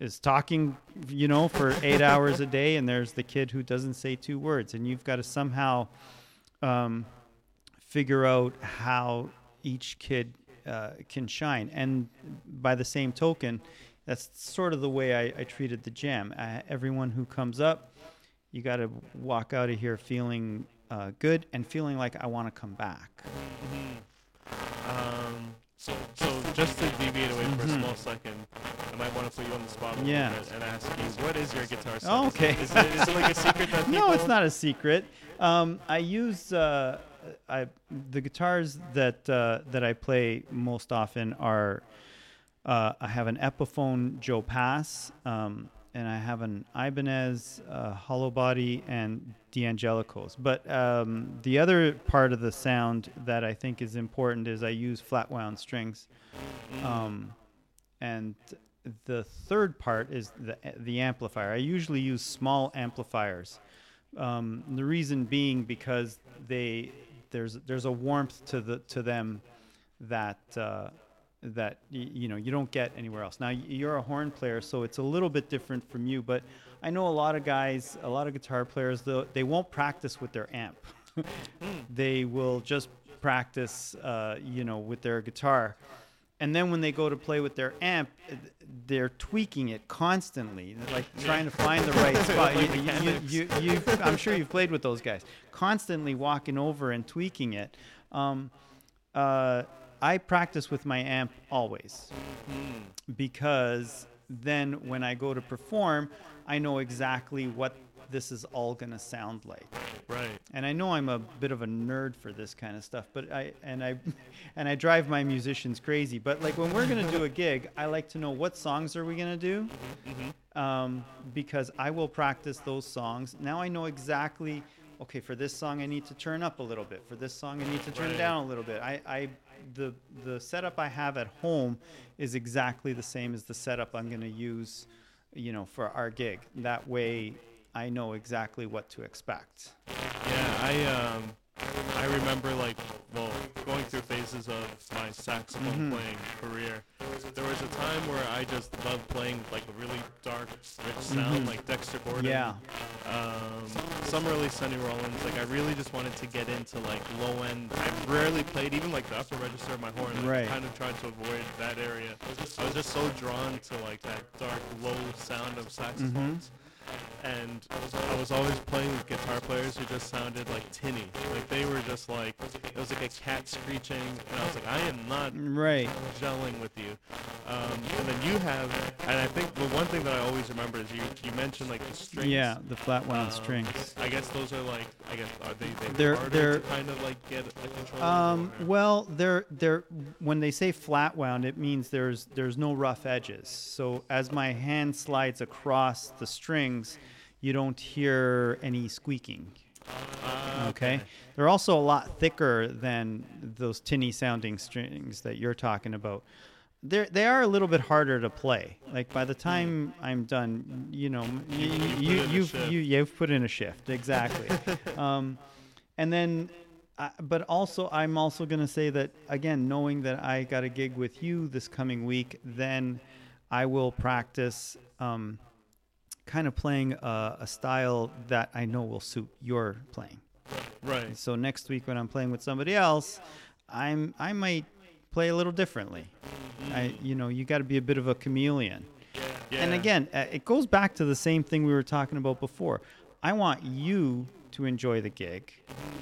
is talking, you know, for eight hours a day, and there's the kid who doesn't say two words, and you've got to somehow um, figure out how each kid uh, can shine. And by the same token, that's sort of the way I, I treated the jam. Uh, everyone who comes up, you got to walk out of here feeling uh, good and feeling like I want to come back. Um, so, so just to deviate away for a Mhm. small second, I might want to put you on the spot Yeah. and ask you, what is your guitar set? Oh, okay. Is it, is it like a secret that No, it's not a secret. Um, I use uh, I the guitars that uh, that I play most often are uh, I have an Epiphone Joe Pass, um, and I have an Ibanez uh, Hollow Body and D'Angelicos. But um, the other part of the sound that I think is important is I use flat wound strings. Um, and the third part is the the amplifier. I usually use small amplifiers. Um, the reason being because they there's there's a warmth to the to them that uh, that y- you know you don't get anywhere else. Now you're a horn player, so it's a little bit different from you. But I know a lot of guys, a lot of guitar players, though they won't practice with their amp. they will just practice, uh, you know, with their guitar. And then when they go to play with their amp, uh, they're tweaking it constantly, like trying to find the right spot. You- you, you, you, I'm sure you've played with those guys, constantly walking over and tweaking it. Um, uh, I practice with my amp always. Because then when I go to perform, I know exactly what this is all going to sound like. Right. And I know I'm a bit of a nerd for this kind of stuff, but I and I and I drive my musicians crazy. But like when we're gonna do a gig, I like to know what songs are we gonna do, um, because I will practice those songs. Now I know exactly okay, for this song I need to turn up a little bit. For this song I need to turn Right. down a little bit. I, I the the setup I have at home is exactly the same as the setup I'm going to use, you know, for our gig. That way I know exactly what to expect. Yeah, I um, I remember like well going through phases of my saxophone Mm-hmm. playing career. There was a time where I just loved playing like a really dark, rich sound like Dexter Gordon. Mm-hmm. Yeah. Um, some early Sonny Rollins. Like I really just wanted to get into like low end. I rarely played even like the upper register of my horn. Like, Right. I kind of tried to avoid that area. I was just so drawn to like that dark, low sound of saxophones. And I was always playing with guitar players who just sounded like tinny. Like they were just like it was like a cat screeching, and I was like, I am not Right. gelling with you. Um, and then you have, and I think the one thing that I always remember is you you mentioned like the strings. Yeah, the flat one on Um, strings. I guess those are like I guess are they, they They're- harder they're- to kind of like get a control. Um, well, they're they're when they say flat wound, it means there's there's no rough edges. So as my hand slides across the strings, you don't hear any squeaking. Ah, Okay. They're also a lot thicker than those tinny sounding strings that you're talking about. They're, they are a little bit harder to play. Like by the time I'm done, you know, you, you you, you've, you, you've put in a shift. Exactly. um, and then, I, but also, I'm also going to say that, again, knowing that I got a gig with you this coming week, then I will practice um, kind of playing a, a style that I know will suit your playing. Right. So next week when I'm playing with somebody else, I'm I might play a little differently. Mm-hmm. I you know you got to be a bit of a chameleon. Yeah. And again, it goes back to the same thing we were talking about before. I want you to enjoy the gig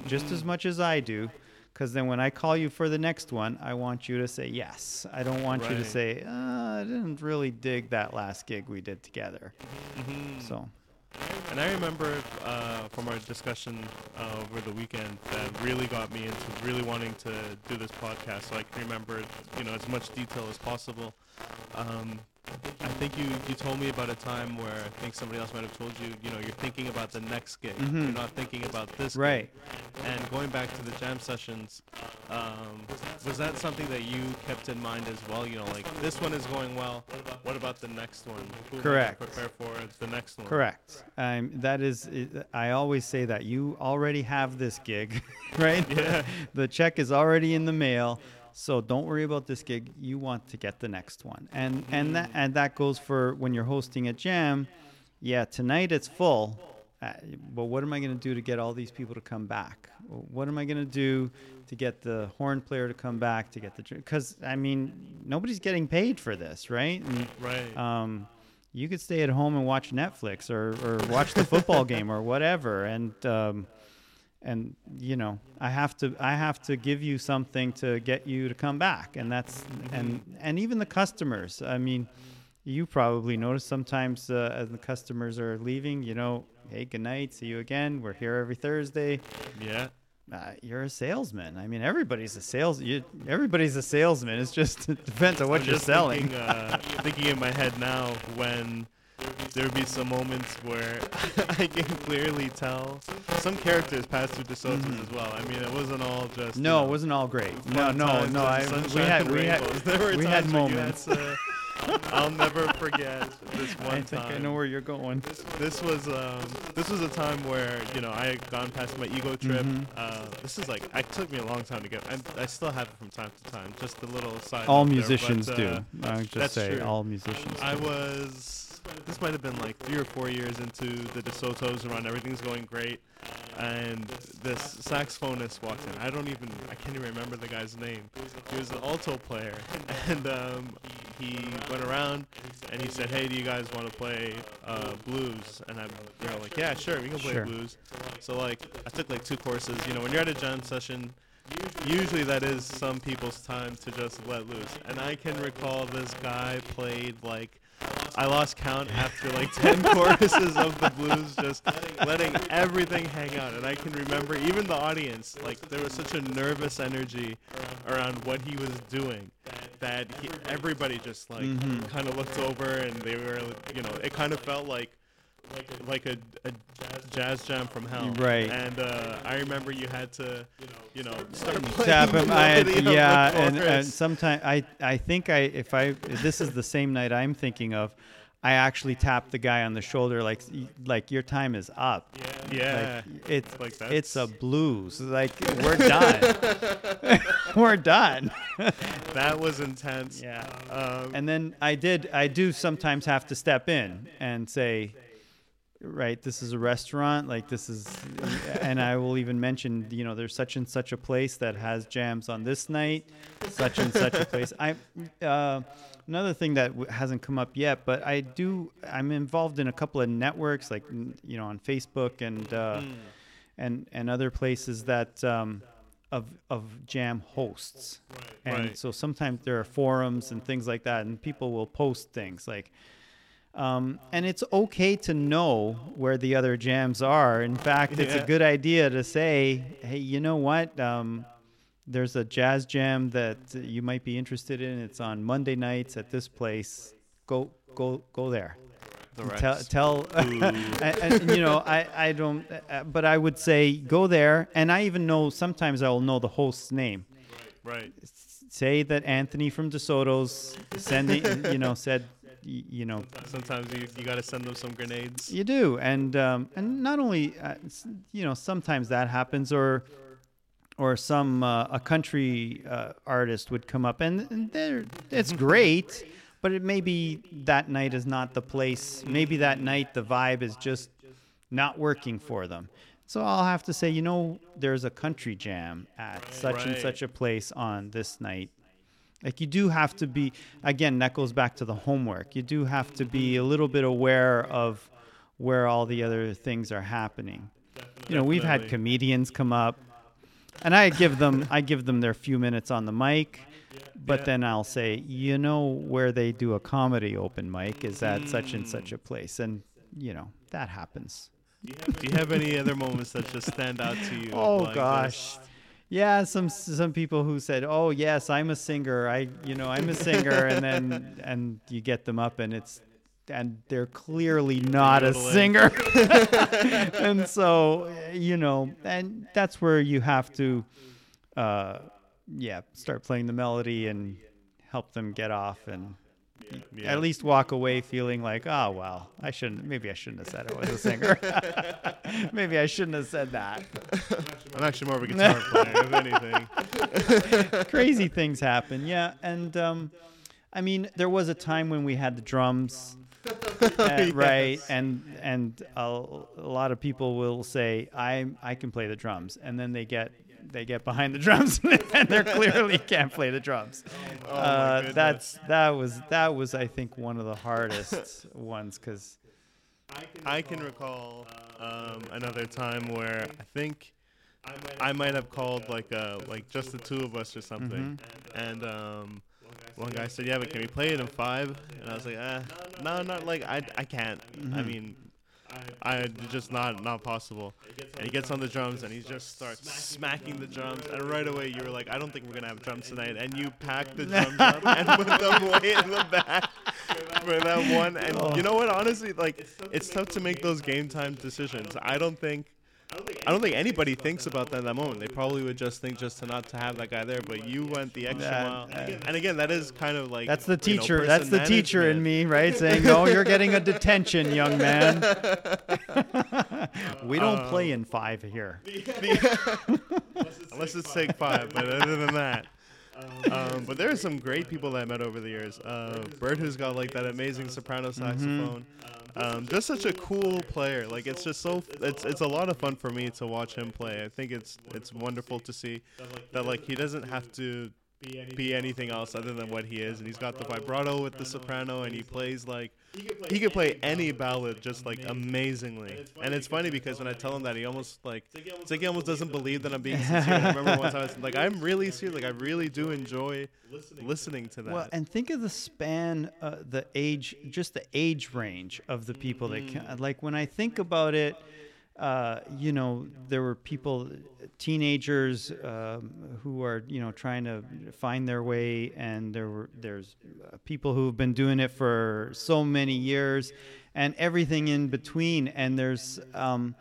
just as much as I do. Because then when I call you for the next one, I want you to say yes. I don't want you to say, uh, I didn't really dig that last gig we did together. Mhm. So, And I remember uh, from our discussion uh, over the weekend that really got me into really wanting to do this podcast, so I can remember, you know, as much detail as possible. Um, I think you, you told me about a time where I think somebody else might have told you, you know, you're thinking about the next gig. You're not thinking about this. gig. right. And going back to the jam sessions, um, was that something that you kept in mind as well? You know, like this one is going well. What about the next one? Who am I gonna Correct. Prepare for the next one. Correct. Um, that is, I always say that you already have this gig, right? Yeah. the check is already in the mail, so don't worry about this gig. You want to get the next one, and and that and that goes for when you're hosting a jam. Yeah, tonight it's full, uh, but what am I going to do to get all these people to come back? What am I going to do to get the horn player to come back? To get the because I mean nobody's getting paid for this, right? And, Right. um, you could stay at home and watch Netflix or, or watch the football game or whatever, and um, and you know I have to I have to give you something to get you to come back, and that's and and even the customers. I mean, you probably notice sometimes uh, as the customers are leaving, you know, hey, good night, see you again. We're here every Thursday. yeah. Uh, you're a salesman. I mean, everybody's a sales. You, everybody's a salesman. It's just it depends on what I'm you're selling. Thinking, uh, thinking in my head now when there would be some moments where I can clearly tell some characters passed through DeSoto's as well. I mean, it wasn't all just. you Mm-hmm. No, know, it wasn't all great. No, no, no. I, we had we had. There were we had times when you moments. to- I'll never forget this one I think time. I know where you're going. This was um, this was a time where you know I had gone past my ego trip. Mm-hmm. Uh, this is like it took me a long time to get. I, I still have it from time to time. Just a little side. All note there, musicians but, do. uh, I just say true. all musicians. I do. was. This might have been like three or four years into the DeSoto's run. Everything's going great, and this saxophonist walked in. I don't even. I can't even remember the guy's name. He was an alto player, and um, he went around and he said, "Hey, do you guys want to play uh, blues?" And I'm, you know, like, "Yeah, sure, we can play Sure. blues." So like, I took like two courses. You know, when you're at a jam session, usually that is some people's time to just let loose. And I can recall this guy played like. I lost count after like 10 choruses of the blues, just letting everything hang out. And I can remember even the audience, like there was such a nervous energy around what he was doing that he, everybody just like mm-hmm. kind of looked over and they were, you know, it kind of felt like like a, a jazz jam from hell. Right. And uh, I remember you had to, you know, start playing tap him. I, the yeah, and, and sometimes I I think I if I if this is the same night I'm thinking of, I actually tapped the guy on the shoulder like like your time is up. yeah. Like, it's Like, it's a blues. Like we're done. we're done. that was intense. yeah. Um, And then I did I do sometimes have to step in and say right this is a restaurant like this is and I will even mention you know there's such and such a place that has jams on this night such and such a place. I uh, another thing that w- hasn't come up yet but I do I'm involved in a couple of networks like you know on Facebook and uh, and and other places that um, of of jam hosts. And Right. so sometimes there are forums and things like that and people will post things like um, and it's okay to know where the other jams are. In fact, it's a good idea to say, hey, you know what? Um, there's a jazz jam that you might be interested in. It's on Monday nights at this place. Go, go, go there. the Tell, tell and, and, you know, I, I don't, uh, but I would say go there. And I even know sometimes I will know the host's name right. say that Anthony from DeSoto's sending, you know, said, y- you know, Sometimes you, you got to send them some grenades. you do, and um, and not only, uh, you know, sometimes that happens, or or some uh, a country uh, artist would come up, and, and they're it's great, but it maybe that night is not the place. Maybe that night the vibe is just not working for them. So I'll have to say, you know, there's a country jam at such and such a place on this night. Like you do have to be again, that goes back to the homework. You do have to be a little bit aware of where all the other things are happening. You know, we've had comedians come up and I give them I give them their few minutes on the mic, but Yeah. then I'll say, you know, where they do a comedy open mic is at such and such a place, and you know that happens. Do you have any other moments that just stand out to you? Oh like gosh. this? Yeah, some some people who said, "Oh yes, I'm a singer. I you know I'm a singer," and then and you get them up and it's and they're clearly not a singer, and so you know, and that's where you have to, uh, yeah, start playing the melody and help them get off and Yeah. at least walk away feeling like, oh well, I shouldn't. Maybe I shouldn't have said I was a singer. maybe I shouldn't have said that. I'm actually more of a guitar player, if anything. crazy things happen. Yeah, and um, I mean, there was a time when we had the drums, uh, right? And and a, a lot of people will say, "I I can play the drums," and then they get they get behind the drums and they clearly can't play the drums. Oh, uh, that's that was that was I think one of the hardest ones because I can recall um, another time where I think I might have called like uh like just the two of us or something, and um, one guy said, "Yeah, but can we play it in five? And I was like, "Uh, no, not like I I can't. I mean." I just not not possible. And he gets on the drums and he just starts smacking the drums. And right away you were like, I don't think we're gonna have drums tonight. And you packed the drums up and put them way in the back for that one. And oh. you know what? Honestly, like it's tough to make those game time decisions. I don't think. I don't think anybody thinks about that at that moment. They probably would just think just to not to have that guy there, but you went the extra That- mile. uh, and again, that is kind of like that's the you know, teacher. that's the teacher in me, right? Saying, "No, you're getting a detention, young man." we don't Um, play in five here. Unless it's take five, but other than that. Um, but there are some great people that I met over the years. Uh, Bert, who's got like that amazing soprano saxophone. Um, just such a cool player. Like it's just so. It's it's a lot of fun for me to watch him play. I think it's it's wonderful to see that like he doesn't have to be anything else other than what he is, and he's got the vibrato with the soprano, and he plays like he could play any ballad just like amazingly. And it's funny because when I tell him that, he almost like it's like he almost doesn't believe that I'm being sincere. I remember one time I was like, I'm really serious. Like I really do enjoy listening to that. Well, and think of the span, uh, the age, just the age range of the people that can. Like when I think about it, uh, you know, there were people, teenagers um, who are, you know, trying to find their way, and there were there's uh, people who've been doing it for so many years, and everything in between. And there's, um,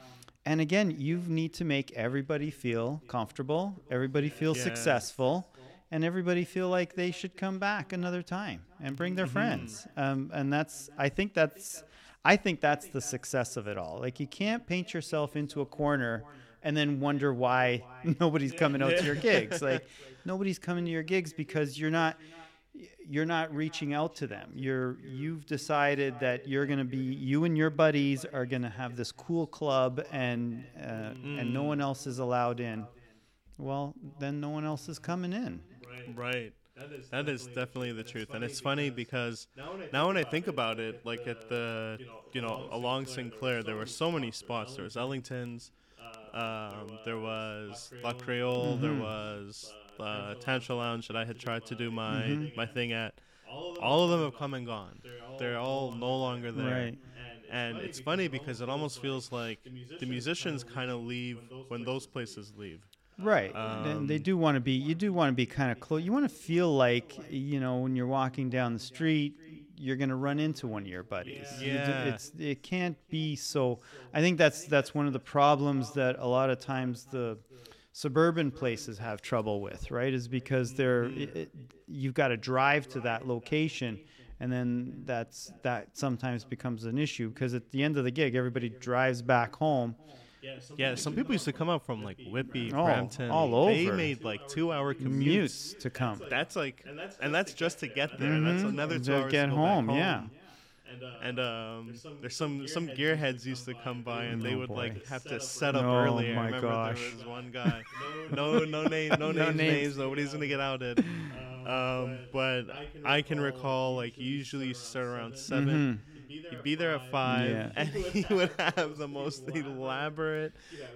and again, you need to make everybody feel comfortable, everybody feel Yeah. successful. And everybody feel like they should come back another time and bring their friends, um, and that's I think that's I think that's the success of it all. Like you can't paint yourself into a corner and then wonder why nobody's coming out to your gigs. Like nobody's coming to your gigs because you're not you're not reaching out to them. You're you've decided that you're going to be you and your buddies are going to have this cool club and uh, and no one else is allowed in. Well, then no one else is coming in. Right. That is definitely the truth, and it's funny because now when I think about it, like at the, you know, along St. Clair, there were so many spots. There was Ellington's, um, there was La Creole, there was uh, Tantra Lounge that I had tried to do my my thing at. All of them have come and gone. They're all no longer there. Right. And it's funny because it almost feels like the musicians kind of leave when those places leave. Right. and they Um, do want to be, you do want to be kind of close. You want to feel like, you know, when you're walking down the street, you're going to run into one of your buddies. Do- Yeah. It's, it can't be so. I think that's, that's one of the problems that a lot of times the suburban places have trouble with, right? Is because they're, it, it- you've got to drive to that location. And then that's, that sometimes becomes an issue because at the end of the gig, everybody drives back home. Yeah, some people used to come up from like Whitby, Oh, Brampton. all over. They made like two-hour commutes. Mutes to come. That's like, and that's just to get there. That's another two To hours get to go home, back yeah. And um, there's some some gearheads used to come by, and they Oh, would boy. like have to set up Oh, early. I my remember gosh. there was one guy. no, no name, no, No names, names. names. Nobody's gonna get outed. Um, but I can recall like you usually start around 7 He'd be there at five, Mm-hmm. Yeah. and he would have the most elaborate.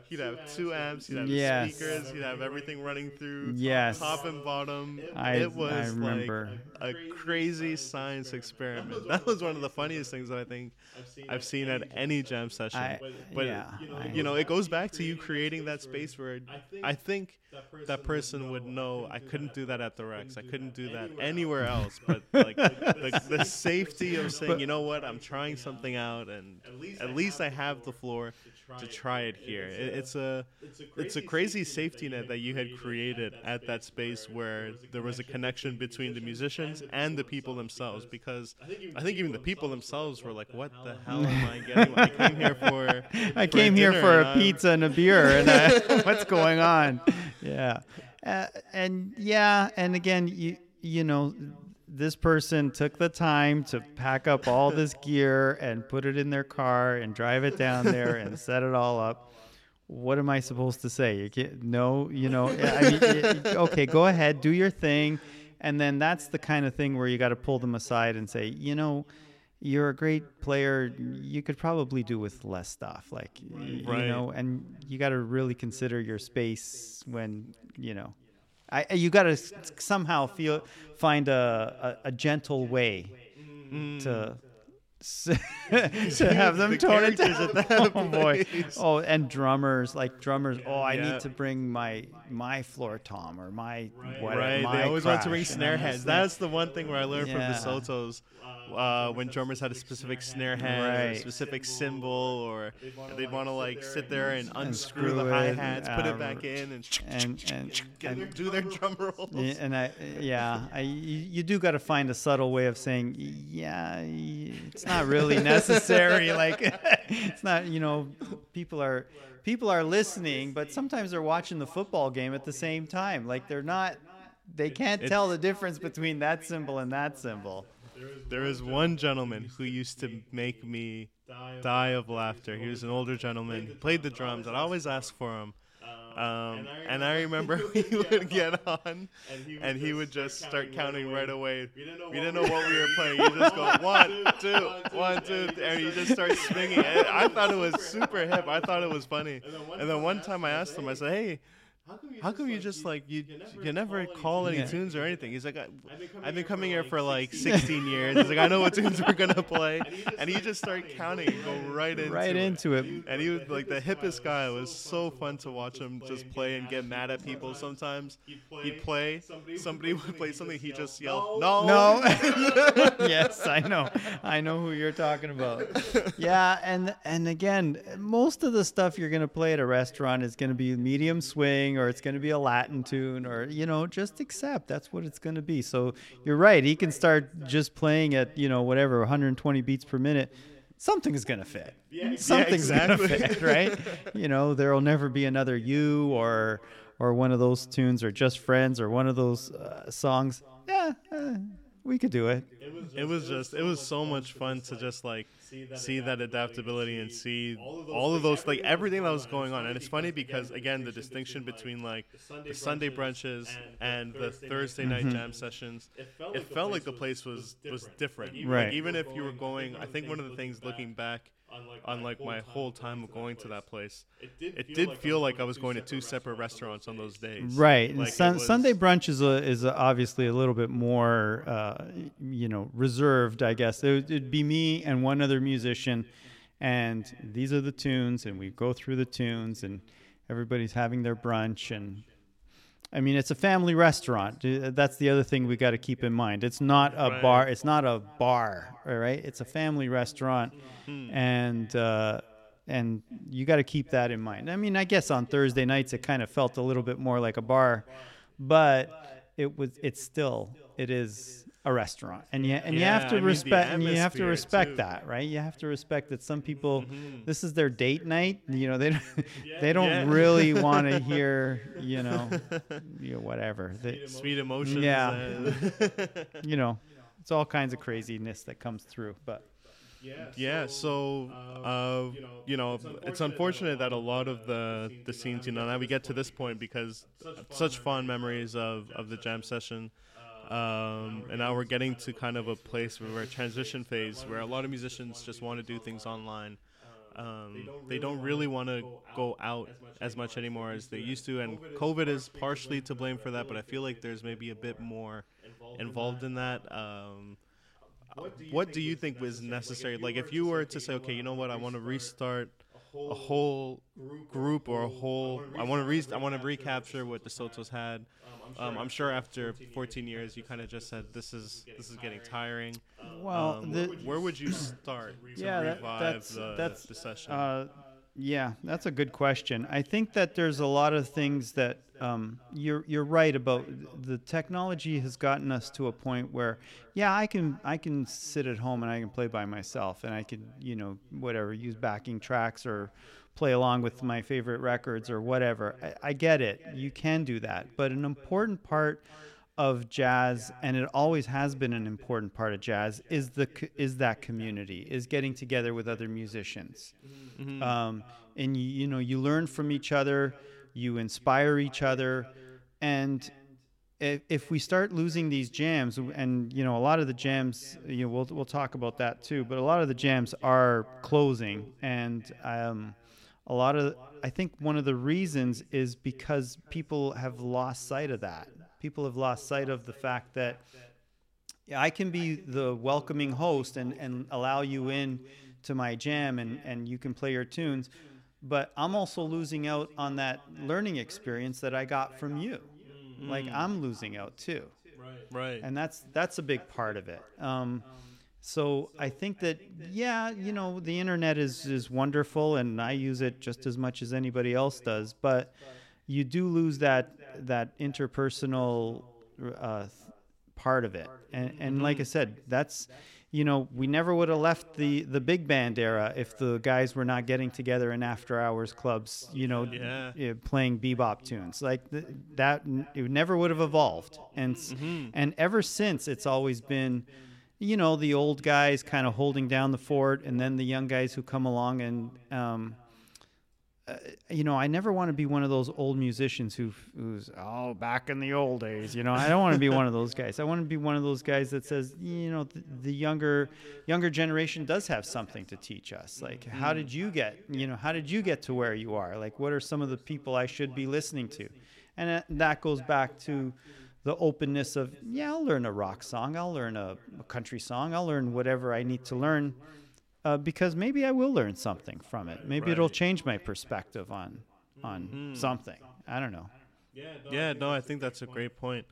He'd have two amps. He'd have Yes. speakers. He'd have everything running through. Yes. Top and bottom. I- it was I remember. like a crazy science experiment. That was one of the funniest things that I think I've seen at any jam session. I- but yeah, I- you know, it goes back to you creating that space where I think that person would know I couldn't do that at the Rex. I couldn't do that anywhere else. But like the, the safety of saying, you know what, I'm trying something out, and at least I have the floor to try it here. It, it's a it's a crazy safety net that you had created at that space where there was a connection between the musicians and the people themselves. Because I think even the people themselves were like, "What the hell am I getting? I came here for I came here for and a I'm- pizza and a beer, and I, what's going on? Yeah, uh, and yeah, and again, you you know, this person took the time to pack up all this gear and put it in their car and drive it down there and set it all up. What am I supposed to say? You can't, no, you know, I mean, okay, go ahead, do your thing, and then that's the kind of thing where you got to pull them aside and say, you know you're a great player. You could probably do with less stuff, like y- you know, and you got to really consider your space when you know. I you got to somehow feel find a a, a gentle way mm. to. to have them The tone it down. at that oh boy! Oh, and drummers like drummers. Oh, I Yeah. need to bring my my floor tom or my whatever. Right, my they always want to bring snare heads. That's the one thing where I learned Yeah. from DeSoto's. Uh, when drummers had a specific snare head or a specific cymbal, or they'd want to like sit there and unscrew the hi hats, put it back in, and, and and, and do their drum rolls. Yeah, and I, yeah, I, you, you do got to find a subtle way of saying, yeah, it's not really necessary. like, it's not, you know, people are, people are listening, but sometimes they're watching the football game at the same time. Like, they're not, they can't tell the difference between that cymbal and that cymbal. There was one gentleman who used to make me die of laughter. He was an older gentleman. He played the drums. I'd always ask for him. Um, and I remember we would get on, and he would just start counting right away. We didn't know what we were playing. You just go one, two, one, two, and you just start swinging. And I thought it was super hip. I thought it was funny. And then one time I asked him, I said, "Hey, how come you just like you you never call any Yeah. tunes or anything? He's like, I, I've been coming here for like 16 years. He's like, I know what tunes we're gonna play, and he just started counting and go right into right it. into it. And he was like the hippest guy. It was so fun to watch him just play and get mad at people. Sometimes he'd play, somebody would play something, he just yelled, "No, No. yes, I know. I know who you're talking about. Yeah, and and again, most of the stuff you're gonna play at a restaurant is gonna be medium swing, or it's gonna be a Latin tune, or you know, just accept that's what it's gonna be. So you're right. He can start just playing at you know whatever 120 beats per minute. Something's gonna fit. Something's exactly. gonna fit, right? You know, there'll never be another you or or one of those tunes or just friends or one of those uh, songs. Yeah, uh, we could do it. It was just it was so much fun to just like see that adaptability and see all of those like everything that was going on. And it's funny because again the distinction between like the Sunday brunches and the Thursday night Mm-hmm. jam sessions, it felt like the place was was different. Right. Even if you were going, I think one of the things looking back on like my whole time of going to that place, it did feel like I was going to two separate restaurants on those days. Right. And Like, sun, was- Sunday brunch is a, is a obviously a little bit more, uh, you know, reserved. I guess it'd be me and one other musician, and these are the tunes, and we go through the tunes, and everybody's having their brunch, and I mean, it's a family restaurant. That's the other thing we got to keep in mind. It's not a Right. bar. It's not a bar. All right. It's a family restaurant, Hmm. and uh, and you got to keep that in mind. I mean, I guess on Thursday nights it kind of felt a little bit more like a bar, but it was. It's still. It is a restaurant, and you and you have to I mean, respect. And you have to respect too. that, right? You have to respect that some people. This is their date night. You know, they don't, they don't Yeah. really want to hear. You know, you know, whatever. They, Sweet emotions. Yeah. and- you know, it's all kinds of craziness that comes through. But Yeah, yeah so uh, you know, it's unfortunate that a lot of the the scenes, you know, now we get to this point because such fond memories of of the jam session, um, and now we're getting to kind of a place where we're a transition phase where a lot of musicians just want to do things online. Um, they don't really want to go out as much anymore as they used to, and COVID is partially to blame for that. But I feel like there's maybe a bit more involved in that. Um, what do you think was necessary? Like, if you were to say, okay, you know what, I want to restart a whole group or a whole, I want to re, I want to recapture what DeSoto's had. Um, I'm sure after 14 years, you kind of just said, this is this is getting tiring. well, Um, the, where would you start to Yeah, that- revive that's- the, that's, the session? Uh, yeah, that's a good question. I think that there's a lot of things that um, you're you're right about. The technology has gotten us to a point where, yeah, I can I can sit at home and I can play by myself and I can you know whatever use backing tracks or play along with my favorite records or whatever. I, I get it. You can do that, but an important part of jazz and it always has been an important part of jazz is the is that community is getting together with other musicians um, and you, you know you learn from each other you inspire each other. And if, we start losing these jams and you know a lot of the jams you know we'll, we'll talk about that too but a lot of the jams are closing. And um, a lot of i think one of the reasons is because people have lost sight of that. People have lost sight of the fact that I can be the welcoming host and, and allow you in to my jam and, and you can play your tunes, but I'm also losing out on that learning experience that I got from you. Like I'm losing out too. right. Right. And that's that's a big part of it. Um, so I think that yeah, you know, the internet is is wonderful and I use it just as much as anybody else does, but you do lose that that interpersonal uh, part of it. And and like I said, that's you know, we never would have left the the big band era if the guys were not getting together in after hours clubs, you know, Yeah. playing bebop tunes. Like th- that it never would have evolved. And s and ever since it's always been you know, the old guys kind of holding down the fort and then the young guys who come along and um uh, you know, I never want to be one of those old musicians who who's oh back in the old days. You know, I don't want to be one of those guys. I want to be one of those guys that says, you know, the, the younger younger generation does have something to teach us. Like, how did you get? You know, how did you get to where you are? Like, what are some of the people I should be listening to? and that goes back to the openness of yeah, I'll learn a rock song, I'll learn a, a country song, I'll learn whatever I need to learn, uh, because maybe I will learn something from it. Maybe it'll change my perspective on on something. I don't know. Yeah, no, I think that's a great point.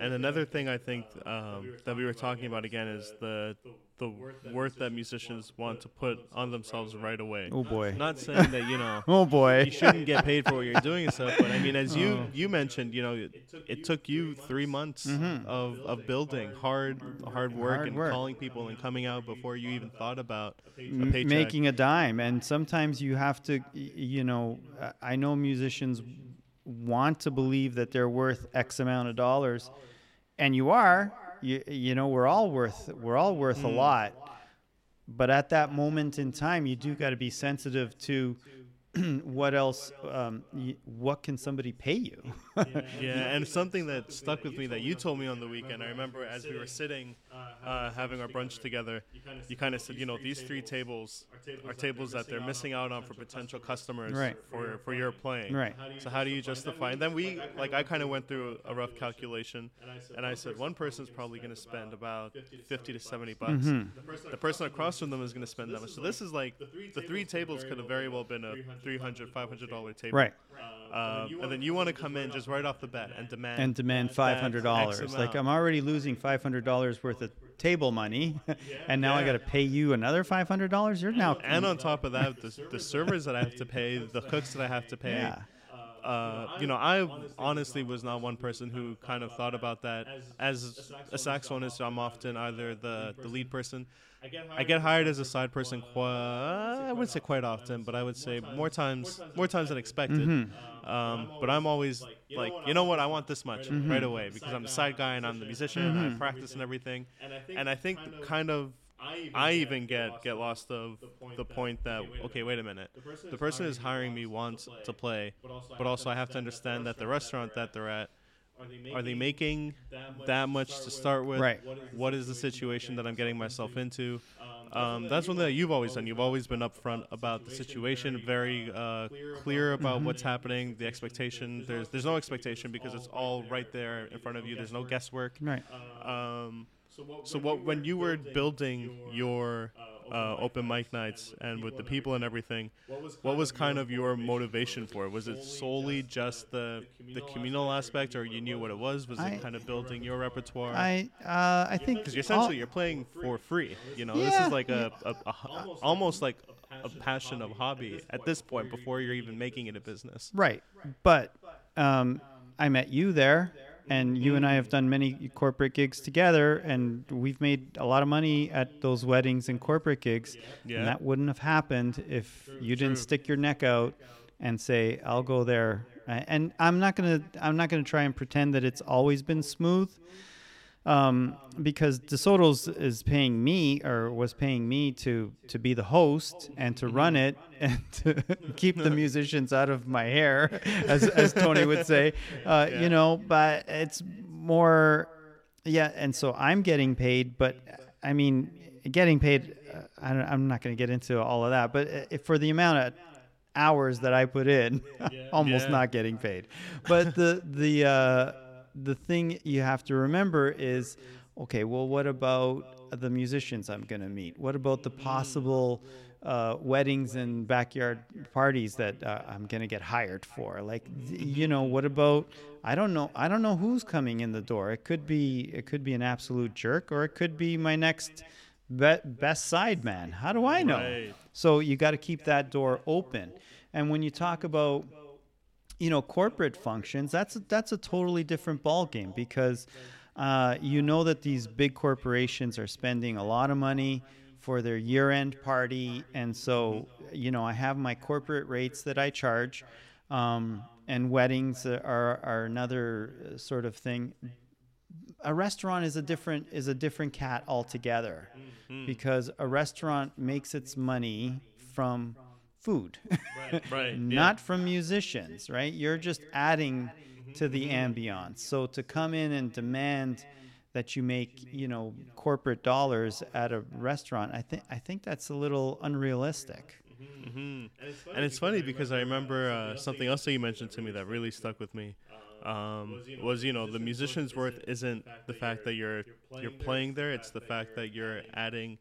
And another thing I think um, that we were talking about again is the the worth that musicians want to put on themselves right away. Oh boy. Not saying that you know Oh boy. you shouldn't get paid for what you're doing and stuff, but I mean, as you you mentioned, you know, it, it took you three months of, of building hard hard work Hard and work. calling people and coming out before you even thought about a m- paycheck. making a dime and sometimes you have to you know uh, i know musicians want to believe that they're worth x amount of dollars and you are you, you know we're all worth we're all worth Hmm. a lot but at that moment in time you do got to be sensitive to what else um, y- what can somebody pay you Yeah, and something that stuck with me that you told me on the weekend. I remember as we were sitting, uh, having our brunch together, you kind of said, you know, these three tables are tables that they're missing out on for potential customers Right. for for your playing. Right. So how do you justify? And then we, like, I kind of went through a rough calculation, and I said one person's probably going to spend about fifty to seventy bucks. The person across from them is going to spend that much. So this is like the three tables could have very well been a 300 500 dollar table. right Um, and then you want to come in just right off the bat and demand and demand five hundred dollars. Like amount. I'm already losing five hundred dollars worth of table money, and now I got to pay you another five hundred dollars. You're now And on top of that, the, the servers that I have to pay, the cooks that I have to pay. Yeah. Uh, you know, I honestly was not one person who kind of thought about that. As a saxophonist, I'm often either the, the lead person. I get hired as a side person. Quite, I wouldn't say quite often, but I would say more times, more times than expected. Mm-hmm. Um, but I'm always like, you know what? I want this much Mm-hmm. right away because I'm the side guy and I'm the musician. And I practice and everything. And I think kind of I even get get lost of the point that okay, wait a minute, the person who's hiring me wants to play, but also I have to understand that the restaurant that they're at, are they making that much to start with? Right. What is the situation that I'm getting myself into? Um, that's one thing that you've always done. You've always been upfront about the situation, very uh, clear about what's happening, the expectation. There's there's no expectation because it's all right there in front of you. There's no guesswork. right. Um, so what when you were building your uh, open mic nights and with the people and everything, what was kind of your motivation for it? Was it solely just the the communal aspect, or you knew what it was? Was it kind of building your repertoire? I uh, I think because essentially you're playing for free. You know, this is like a, a, a ho- almost like a passion of hobby at this point before you're even making it a business. right, but um, I met you there, and you and I have done many corporate gigs together, and we've made a lot of money at those weddings and corporate gigs. Yeah. And that wouldn't have happened if you didn't true. stick your neck out and say, "I'll go there." And I'm not gonna I'm not gonna try and pretend that it's always been smooth. Um, because DeSoto's is paying me or was paying me to to be the host and to run it and to keep the musicians out of my hair, as, as Tony would say. Uh, You know, but it's more, yeah. And so I'm getting paid, but I mean, getting paid. Uh, I don't, I'm not going to get into all of that, but uh, for the amount of hours that I put in, almost Yeah. not getting paid. But the the uh, the thing you have to remember is, okay, well, what about the musicians I'm going to meet? What about the possible uh, weddings and backyard parties that uh, I'm going to get hired for? Like, you know, what about? I don't know. I don't know who's coming in the door. It could be it could be an absolute jerk, or it could be my next be- best side man. How do I know? Right. So you got to keep that door open. And when you talk about you know corporate functions that's a, that's a totally different ballgame because uh, you know that these big corporations are spending a lot of money for their year-end party. And so you know i have my corporate rates that i charge um, and weddings are, are another uh, sort of thing. A restaurant is a different is a different cat altogether because a restaurant makes its money from food Right. yeah. not from musicians, right? You're just adding to the ambiance. So to come in and demand that you make, you know, corporate dollars at a restaurant, I think I think that's a little unrealistic. And it's funny because I remember uh, something else that you mentioned to me that really stuck with me. Um, was you know the musician's worth isn't the fact that you're you're playing there; it's the fact that you're adding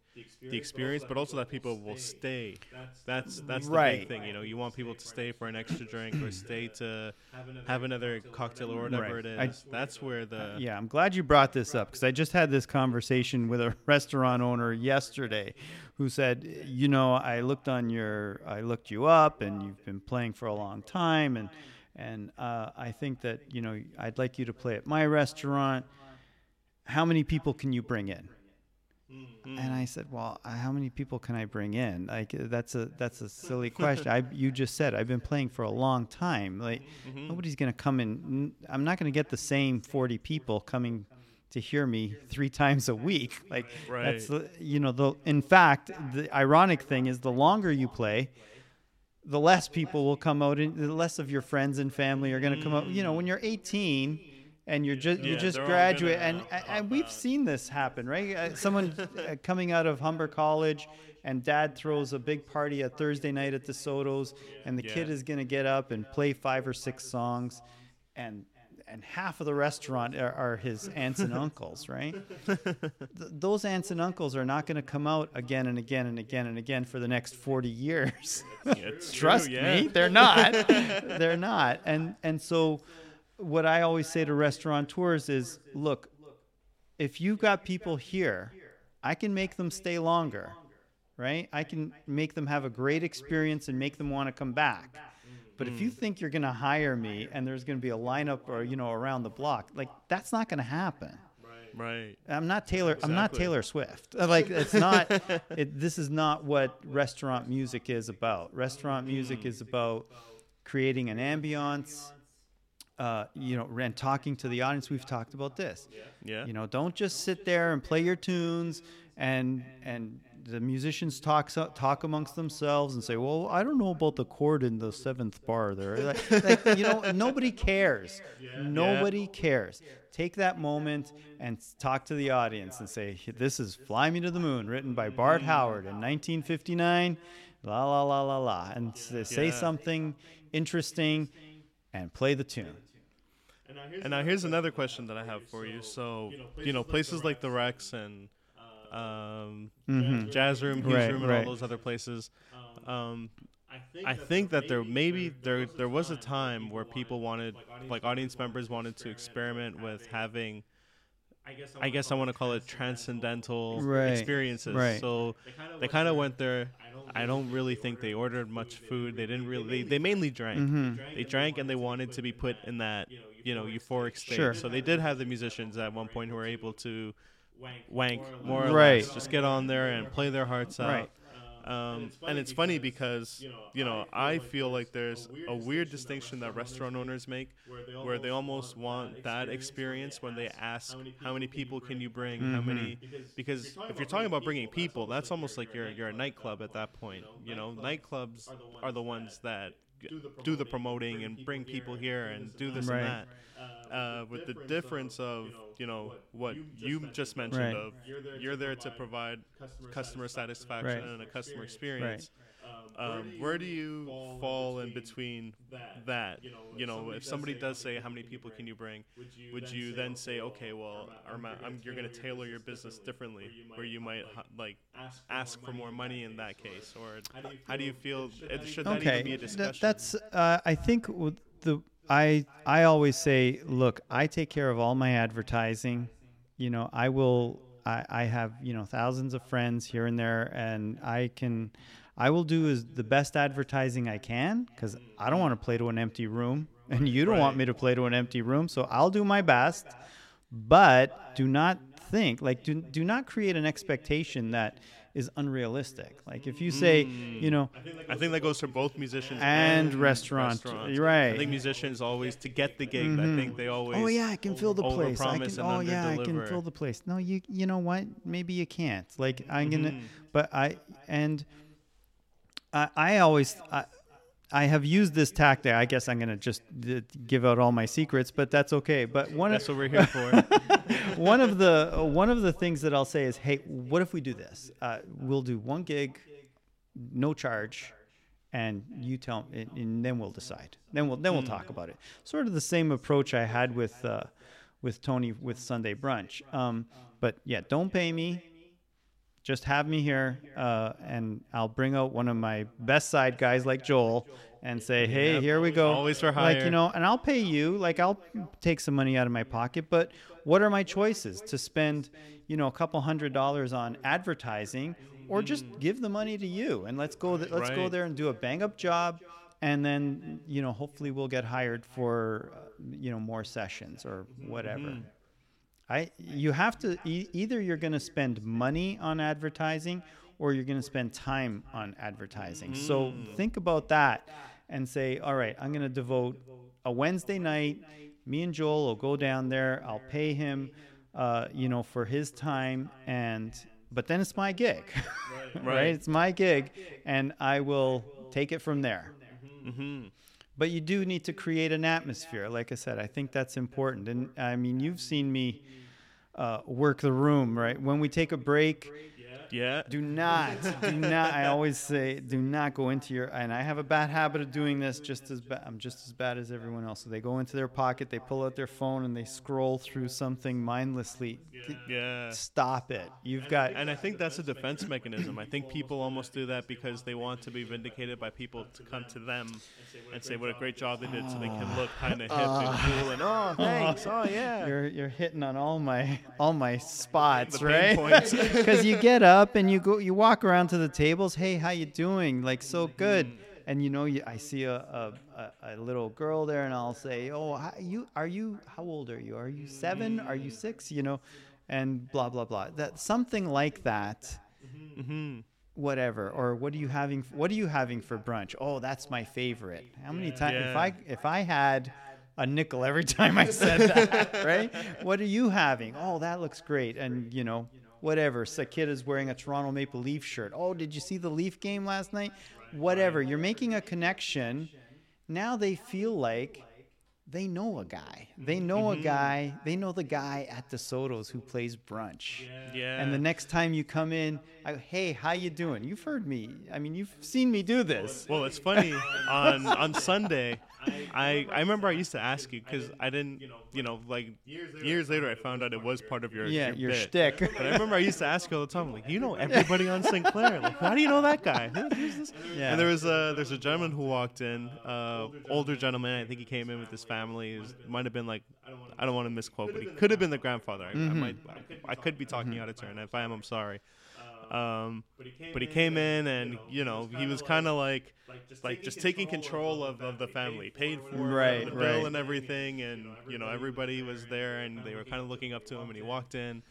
the experience, but also that people will stay. That's that's the Right. big thing. You know, you want people to stay for an extra drink or stay to have another cocktail or whatever Right. it I- that's where the Yeah, I'm glad you brought this up because I just had this conversation with a restaurant owner yesterday who said, you know, I looked on your, I looked you up and you've been playing for a long time and and uh, I think that you know I'd like you to play at my restaurant. How many people can you bring in? And I said, "Well, uh, how many people can I bring in? Like that's a that's a silly question. I you just said I've been playing for a long time. Like nobody's gonna come in. I'm not gonna get the same 40 people coming to hear me three times a week. Like that's Right. the- you know the in fact the ironic thing is the longer you play, the less people will come out and the less of your friends and family are going to come out. You know, when you're 18 and you're just you just graduate and, and, and we've seen this happen, right? Uh, someone uh, coming out of Humber College and dad throws a big party a Thursday night at DeSoto's and the kid is going to get up and play five or six songs and and half of the restaurant are, are his aunts and uncles, right? Th- those aunts and uncles are not going to come out again and again and again and again for the next 40 years. it's true, Trust yeah. me, they're not. they're not. And and so what I always say to restaurateurs is, look, if you've got people here, I can make them stay longer. Right? I can make them have a great experience and make them want to come back. But if you Mm. think you're going to hire me and there's going to be a lineup or you know around the block, like that's not going to happen. Right. I'm not Taylor. I'm not Taylor Swift. Like it's not. it, this is not what restaurant music is about. Restaurant music is about creating an ambiance. Uh, you know, and talking to the audience. We've talked about this. Yeah. You know, don't just sit there and play your tunes and and the musicians talk talk amongst themselves and say, "Well, I don't know about the chord in the seventh bar there." Like, like, you know, nobody cares. Nobody cares. Take that moment and talk to the audience and say, "This is Fly Me to the Moon, written by Bart mm. Howard in 1959." La la la la la, and say Yeah. something interesting and play the tune. And now here's another question that I have for you. So, you know, places like the Rex and um, Jazz Room, Hugh's Mm-hmm. Right, Room, and right. all those other places. Um, I think that there maybe there there was a time where people wanted, like audience members wanted to experiment with having. I guess I want to call it transcendental Right, experiences. right. So they kind of went there. I don't really think they ordered much food. They didn't really. They, they mainly drank. Mm-hmm. They drank and they wanted to be put in that you know euphoric state. Sure. So they did have the musicians at one point who were able to wank more or Right. less, just get on there and play their hearts out. Right. Um, and it's funny because you know I feel like there's a weird distinction that restaurant owners make, where they almost want that experience when they ask how many people can you bring, how many, because if you're talking about bringing people, that's almost like you're you're a nightclub at that point. You know, nightclubs are the ones that g- do the promoting and bring people here and do this Right. and that. Uh, with the difference of you know what you just mentioned Right. of you're there to provide customer satisfaction Right. and a customer experience. Um, where do you fall in between that? You know, if somebody does say, "How many people can you bring?" Would you then say, "Okay, well, Arma, I'm, you're going to tailor your business differently, where you might ha- like ask for more money in that case?" Or how do you feel? it- Should that even be a Th- discussion? that's uh, I think the I I always say, look, I take care of all my advertising. You know, I will. I, I have you know thousands of friends here and there, and I can. I will do is the best advertising I can because I don't want to play to an empty room, and you don't want me to play to an empty room. So I'll do my best, but do not think like do do not create an expectation that is unrealistic. Like if you say, you know, I think that goes for both musicians And restaurant, restaurants. you're right. I think musicians always to get the gig. I think they always. Oh yeah, I can fill the place. I can. Oh yeah, I can fill the place. No, you. You know what? Maybe you can't. Like I'm gonna. Mm-hmm. But I and I. I always. I, I have used this tactic. I guess I'm gonna just uh, give out all my secrets, but that's okay. But one That's of what we're here for. one of the one of the things that I'll say is, hey, what if we do this? Uh, we'll do one gig, no charge, and you tell and, and then we'll decide then we'll then we'll talk about it sort of the same approach i had with uh, with tony with sunday brunch um, but yeah don't pay me just have me here uh, and i'll bring out one of my best side guys like joel and say hey here we go. Always for hire. like you know and i'll pay you like i'll take some money out of my pocket but what are my choices? To spend you know a couple hundred dollars on advertising or just give the money to you and let's go th- let's go there and do a bang up job and then you know hopefully we'll get hired for uh, you know more sessions or whatever I you have to e- either you're going to spend money on advertising or you're going to spend time on advertising. So think about that and say, all right, I'm going to devote a Wednesday night. Me and Joel will go down there. I'll pay him, uh, you know, for his time, and but then it's my gig, right? Right. It's my gig, and I will take it from there Mm-hmm. but you do need to create an atmosphere like i said i think that's important and i mean you've seen me uh, work the room right? When we take a break Yeah. do not do not i always say do not go into your and i have a bad habit of doing this just as bad i'm just as bad as everyone else so they go into their pocket they pull out their phone and they scroll through something mindlessly Yeah. stop it you've got And I think that's a defense mechanism. I think people almost do that because they want to be vindicated by people to come to them and say what a great job they did, so they can ah. look kind of hip and cool and oh thanks, oh yeah. You're you're hitting on all my all my spots, right? Because you get up and you go, you walk around to the tables. Hey, how you doing? Like so good. And you know, you, I see a, a, a, little girl there, and I'll say, "Oh, how, you are you? How old are you? Are you seven? Are you six? You know?" And blah blah blah. That something like that Mm-hmm. whatever or what are you having what are you having for brunch oh that's my favorite how many times if i if i had a nickel every time i said that right what are you having oh that looks great and you know whatever Sakit is wearing a toronto maple leaf shirt oh did you see the leaf game last night whatever you're making a connection now they feel like they know a guy they know a mm-hmm. guy they know the guy at DeSoto's who plays brunch Yeah. and the next time you come in, I, hey, how you doing? You've heard me. I mean, you've seen me do this. Well, it's funny. on on Sunday, I I remember I used to ask you because I didn't, you know, like years later I found out it was part of your Yeah, your, your shtick. But I remember I used to ask you all the time, like, you know everybody on St. Clair. Like, how do you know that guy? Who's this? Yeah. And there was a there's a gentleman who walked in, uh, older gentleman. I think he came in with his family. Was, might have been like, I don't want to misquote, but he could have been the grandfather. I, I might, I, could be talking out of turn. If I am, I'm sorry. Um, but he came in and you know he was kind of like like just taking control of, of the family paid for Right, the bill right. and everything and you know everybody was there and they were kind of looking up to him and he walked in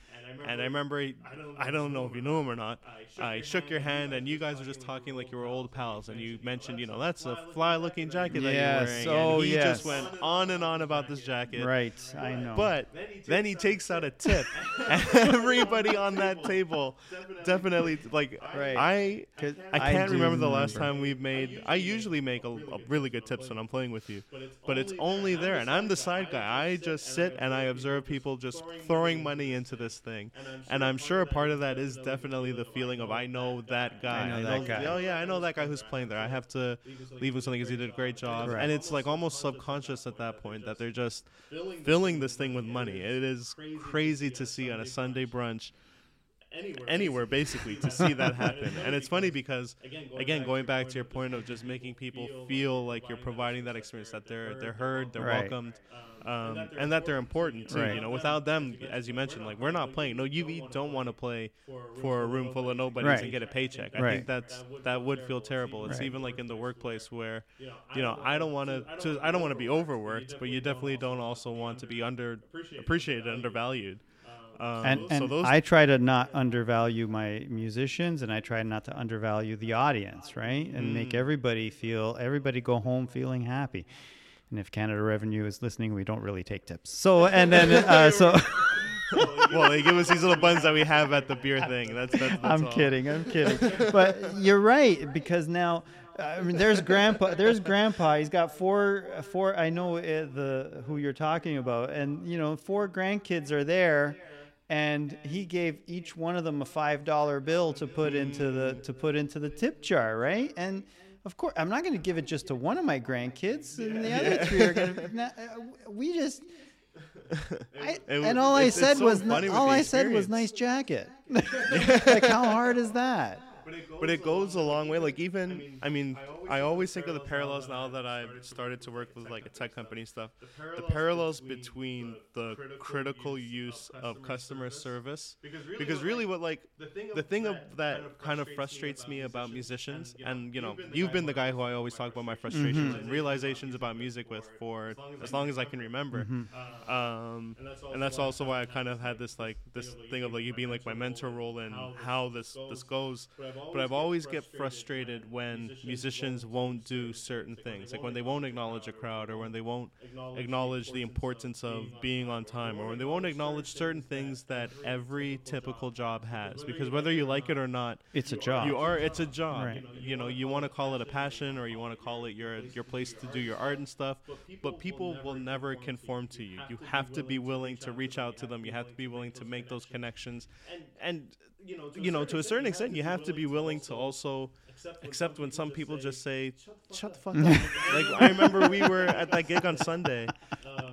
and I remember he, I don't know if you knew him or not. I shook your hand and you guys were just talking like you were old pals and you mentioned you know that's a fly looking jacket that you're wearing. oh, and he just went on and on about this jacket. Right, I know. but then he takes out a tip. and Everybody on that table. definitely. like Right. I I can't remember the last time we've made. I usually make a, a really good tips when I'm playing with you, but it's only there, and I'm the side guy. I just sit and I observe people just throwing money into this thing, and I'm sure a part of that is definitely the feeling of I know that guy. I know that guy. Oh yeah, I know that guy who's playing there. I have to leave him something because he did a great job, Correct. and it's like almost subconscious at that point that they're just filling this thing with money. It is crazy to see on a Sunday brunch anywhere basically to see that happen. And it's funny because again, going back to your point of just making people feel like you're providing that experience that they're they're heard, they're Right. welcomed. Um, and that they're important too. Right. You know, without them, as you mentioned, like we're not playing. No, you don't want to play for a room full of nobodies Right. and get a paycheck. I think that's that would feel terrible. It's Right. even like in the workplace where, you know, I don't want to. I don't want to be overworked, but you definitely don't also want to be under appreciated, undervalued. Um, and so those I try to not undervalue my musicians, and I try not to undervalue the audience, right? And Mm. make everybody feel everybody go home feeling happy. And if Canada Revenue is listening, we don't really take tips. So and then uh, so well, they give us these little buns that we have at the beer thing. That's that's. that's I'm all. kidding, I'm kidding. But you're right because now. I mean, there's grandpa. There's grandpa. He's got four. Four. I know uh, the who you're talking about, and you know, four grandkids are there, and he gave each one of them a five dollar bill to put into the to put into the tip jar, right? And Of course, I'm not going to give it just to one of my grandkids, and the other three are going to. Uh, we just. I, It and wa- all I it's- it's said so was all the I said was nice jacket. like how hard is that? but it goes a long way. Like even, I mean, I always think of the parallels now that I've started to work with like a tech company stuff. The parallels between the critical use of customer service, because really, what like the thing of that kind of frustrates me about musicians, and you know, you've been the guy who I always talk about my frustrations and realizations about music with for as long as I can remember. Um, and that's also why I kind of had this like this thing of like you being like my mentor role and how this this goes. But I've always get frustrated when musicians won't do certain things, like when they won't acknowledge a crowd or when they won't acknowledge the importance of being on time or when they won't acknowledge certain things that every typical job has. Because whether you like it or not, It's a job. you are. It's a job. Right. You know, you want to call it a passion or you want to call it your your place to do your art and stuff. But people will never conform to you. You have to be willing to reach out to them. You have to be willing to make those connections, and you know, to a certain extent, you have to be willing to also accept when some people just say, "Shut the fuck up." like I remember we were at that gig on Sunday.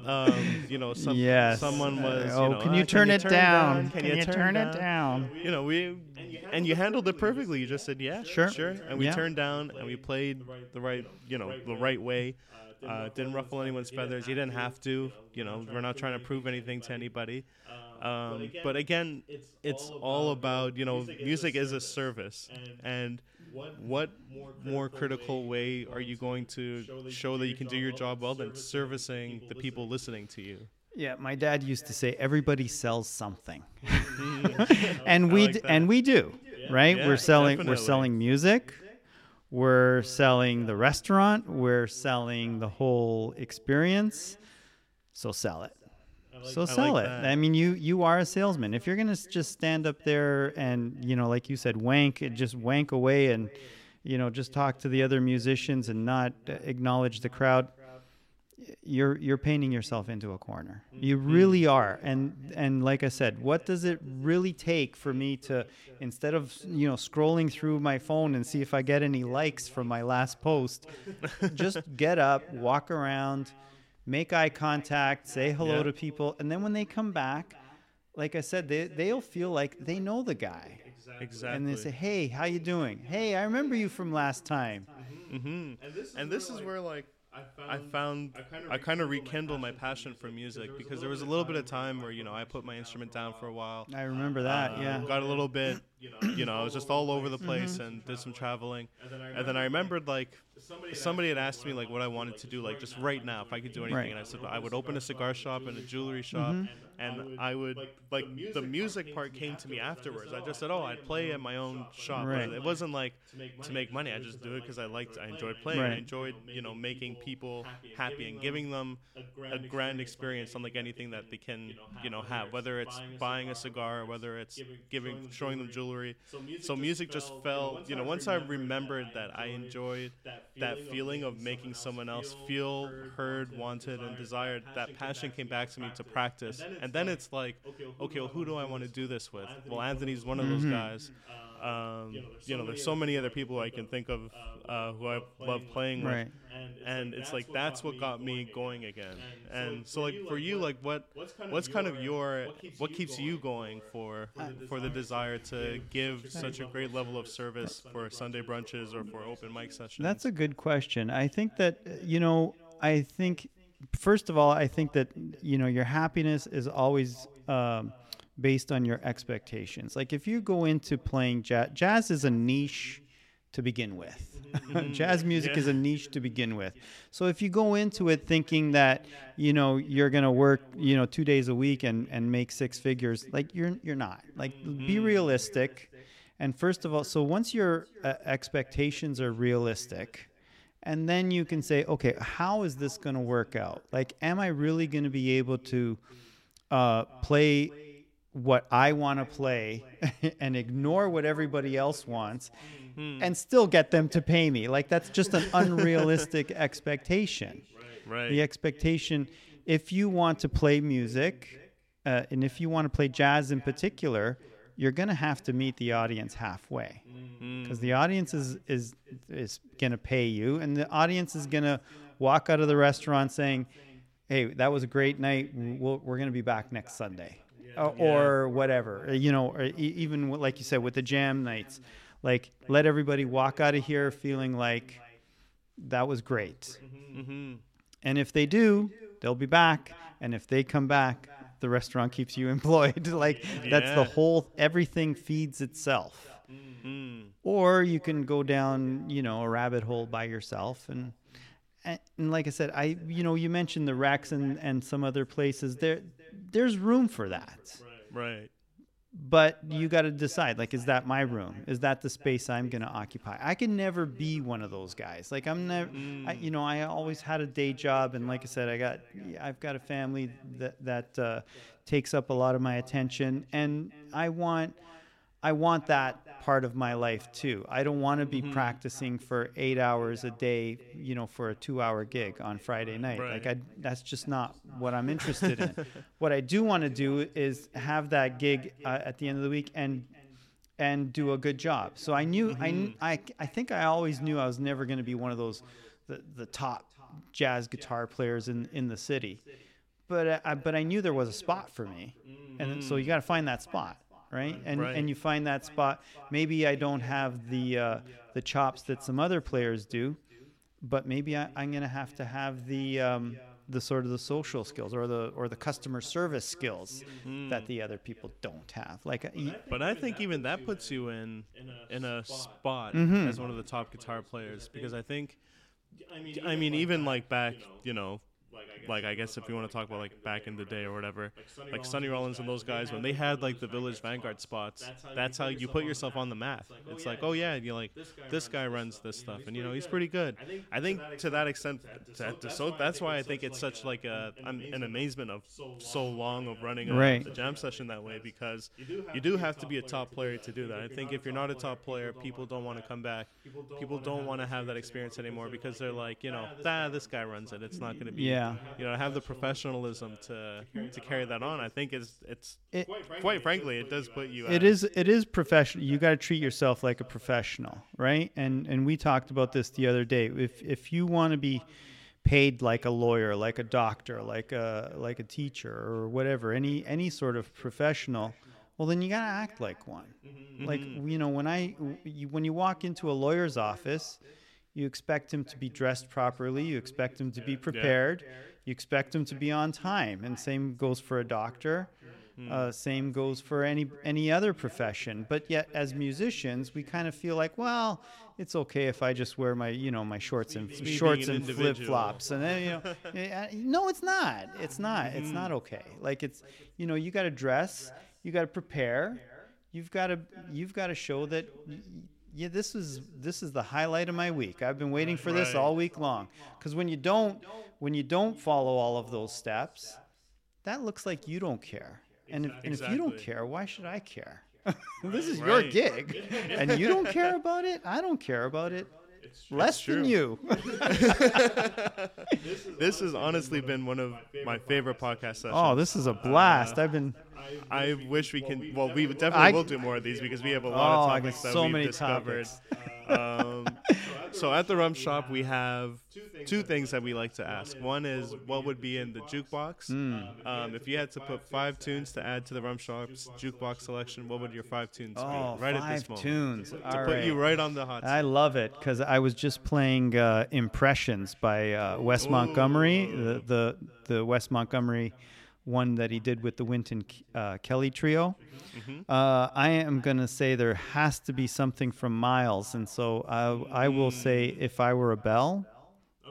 Um, you know, some, Yes. someone was. oh, you know, can "Ah, you turn it down? Can, you, turn, it down? you know, we and you handled it perfectly. You just said, "Yeah, Sure. sure," and we Yeah. turned down and we played the right, you know, the right way. Uh, didn't ruffle anyone's feathers. You didn't have to. You know, we're not trying to prove anything to anybody. Um, but again, it's all about you know, music is a service, and what more critical way are you going to show that you can do your job well? than servicing the people listening. to you? Yeah, my dad used to say everybody sells something, and we like d- and we do, right? Yeah, we're selling we're selling music, we're selling the restaurant, we're selling the whole experience. So sell it. So sell like it. that. I mean, you you are a salesman. If you're gonna just stand up there and you know, like you said, wank, just wank away and you know, just talk to the other musicians and not uh, acknowledge the crowd, you're you're painting yourself into a corner. You really are. And and like I said, what does it really take for me to instead of you know scrolling through my phone and see if I get any likes from my last post, just get up, walk around, make eye contact, say hello Yeah. to people, and then when they come back, like I said, they they'll feel like they know the guy. Exactly. And they say, "Hey, how you doing? Hey, I remember you from last time." hmm And this is where like I found I kind of rekindled my passion for music because there was a little bit of time where you know I put my instrument down for a while. I remember that. Uh, yeah. Got a little bit, you know, I was just all over the place and did some traveling. And then I remembered like somebody had asked me like what I wanted to do like just right now if I could do anything Right. and I said I would open a cigar shop and a jewelry shop and I would like the music part came to me afterwards. I just said, "Oh, I'd oh, play at my own shop." Right. It wasn't like to make money. I just do it because I liked I enjoyed playing. I Right. enjoyed, you know, making people happy and giving them a grand experience unlike anything that they can, you know, have. Whether it's buying a cigar, whether it's giving, showing them jewelry. So music just felt, you know, once I remembered that I enjoyed that feeling of making someone else feel heard, wanted, and desired, that passion came back to me to practice. And then it's like, okay, well, who do I want to do this with? Well, Anthony's one of those guys. Um, you know, there's so many other people I can think of uh, who I love playing with. Right. and it's like that's what got me going again. and so like for you like what what's kind of your what keeps you going for for the desire to give such a great level of service for sunday brunches or for open mic sessions? That's a good question. I think that uh, you know, I think first of all, I think that you know your happiness is always um, based on your expectations. Like if you go into playing jazz, jazz is a niche to begin with. jazz music is a niche to begin with. So if you go into it thinking that you know you're gonna work you know two days a week and and make six figures, like you're you're not. Like be realistic. And first of all, so once your uh, expectations are realistic, and then you can say, okay, how is this going to work out? Like, am I really going to be able to uh, play what I want to play and ignore what everybody else wants and still get them to pay me? Like, that's just an unrealistic expectation right the expectation if you want to play music uh, and if you want to play jazz in particular you're going to have to meet the audience halfway because the audience is is is going to pay you, and the audience is going to walk out of the restaurant saying, "Hey, that was a great night. We'll, we're going to be back next Sunday." Uh, or whatever, uh, you know, or even like you said with the jam nights, like let everybody walk out of here feeling like that was great. Mm-hmm. And if they do, they'll be back. And if they come back, the restaurant keeps you employed. like that's the whole everything feeds itself. Mm. Or you can go down, you know, a rabbit hole by yourself and and, like I said, I you know, you mentioned the Rex and, and some other places. There there's room for that. Right. But you got to decide like is that my room? Is that the space I'm going to occupy? I can never be one of those guys. Like I'm never I, you know, I always had a day job and like I said I got I've got a family that that uh, takes up a lot of my attention and I want I want that part of my life too. I don't want to be practicing for 8 hours a day, you know, for a 2-hour gig on Friday night. Like I that's just not what I'm interested in. what I do want to do is have that gig uh, at the end of the week and and do a good job. So I knew I kn- I I think I always knew I was never going to be one of those the, the top jazz guitar players in in the city. But uh, I, but I knew there was a spot for me. And so you got to find that spot, right? And Right. and you find that spot. Maybe I don't have the uh, the chops that some other players do, but maybe I, I'm going to have to have the um, the sort of the social skills or the or the customer service skills that the other people don't have. Like y- But I think even that puts you in in a spot Mm-hmm. as one of the top guitar players because I think, I mean, even like back, you know, like I guess if you want to talk about like back in the day or whatever, like Sonny Rollins and those guys when they had like the Village Vanguard spots, that's how you put yourself on the map. It's like, oh yeah, you're like this guy runs this stuff, and you know he's pretty good. I think to that extent, to, to so that's why I think it's such like a an, an amazement of so long of running a, Right. jam session that way because you do have to be a top player to do that. I think if you're not a top player, people don't want to come back. People don't want to have that experience anymore because they're like, you know, ah, this guy runs it. It's not going to be, Yeah. You know, have the professionalism to to carry that on. I think it's it's It- quite frankly, it does put you. It is it is professional. You got to treat yourself like a professional, right? And and we talked about this the other day. If if you want to be paid like a lawyer, like a doctor, like a like a teacher or whatever, any any sort of professional, well then you got to act like one. Mm-hmm. Like mm-hmm. you know, when I you, when you walk into a lawyer's office, you expect him to be dressed properly, you expect him to be prepared, you expect him to be on time, and same goes for a doctor. Uh, same goes for any any other profession. But yet, as musicians, we kind of feel like, well, it's okay if I just wear my you know my shorts and shorts an and flip flops, and then you know, no, it's not. It's not. It's not okay. Like it's you know you got to dress, you got to prepare, you've got to you've got to show that. Yeah, this is this is the highlight of my week. I've been waiting for this Right. all week long. Because when you don't when you don't follow all of those steps, that looks like you don't care. And if, and if you don't care, why should I care? this is your gig, and you don't care about it. I don't care about it. Less than you. This has honestly been one of my favorite podcast sessions. oh, this is a blast. I've been. I wish we can. Well, we definitely I- will do more of these because we have a lot Oh, of I got topics that so we've many discovered. um, so at the rum shop, we have two things that we like to ask. One is what would be in the jukebox. Hmm. Um, if you had to put five tunes to add to the rum shop's jukebox selection, what would your five tunes Oh, be? Right at this moment. tunes. To All put you right. right on the hot. I love it because I was just playing uh, "Impressions" by uh, Wes Montgomery, the, the the Wes Montgomery one that he did with the Wynton uh, Kelly Trio. Uh, I am gonna say there has to be something from Miles, and so I, I will say "If I Were a Bell."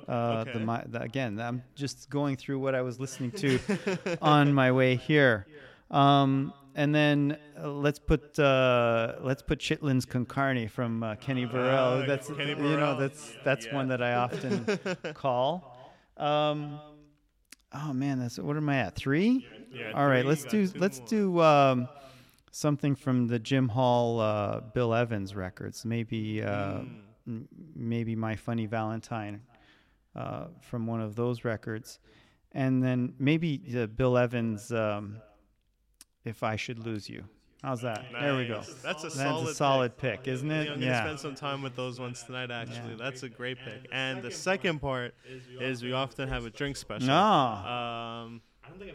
Uh, Okay. mi- the again, I'm just going through what I was listening to on my way here. Um, and then uh, let's put uh, let's put Chitlins con Carne from uh, Kenny Burrell. Ah, that's Kenny you know that's that's Yeah. one that I often call. Um, oh man, that's what am I at three? Yeah, All right, three, let's do let's more. do um, something from the Jim Hall uh, Bill Evans records. Maybe uh, Hmm. m- maybe My Funny Valentine uh, from one of those records, and then maybe Bill Evans. Um, if I should lose you. How's that? There we go. That's a That's solid. a solid pick, isn't pick. it? I'm gonna Yeah. spend some time with those ones tonight. Actually, Yeah. that's a great pick. And the second part is we often have a drink special. No. Um,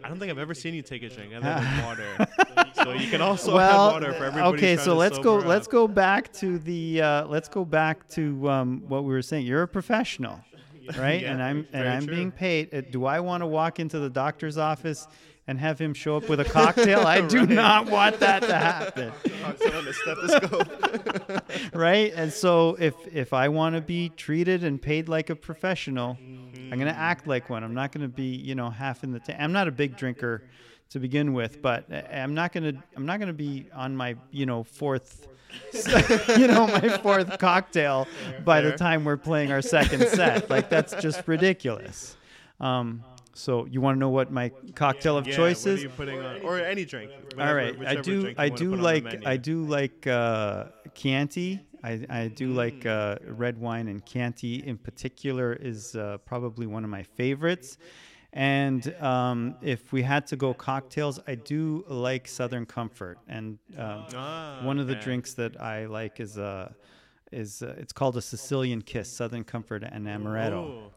I don't think I've ever seen you take a drink other than water. so you can also well, have water for everybody. okay, so let's go. sober Let's go back to the. Uh, let's go back to um, what we were saying. You're a professional, right? Yeah, and I'm and I'm true. being paid. Uh, Do I want to walk into the doctor's office and have him show up with a cocktail? I do Right. not want that to happen. Also on stethoscope. right? And so if if I want to be treated and paid like a professional, I'm gonna act like one. I'm not gonna be you know half in the tank. I'm not a big drinker to begin with, but I'm not gonna I'm not gonna be on my you know fourth. you know my fourth cocktail by the time we're playing our second set like that's just ridiculous um, so you want to know what my cocktail of yeah, choice is on, or any drink. all whatever- right, I do. I do put on the like. I do like uh, Chianti. I, I do Mm. like uh, red wine and Chianti in particular is uh, probably one of my favorites. And um, if we had to go cocktails, I do like Southern Comfort. And um, Ah, one of the drinks that I like is uh, is uh, it's called a Sicilian Kiss, Southern Comfort and Amaretto. Oh,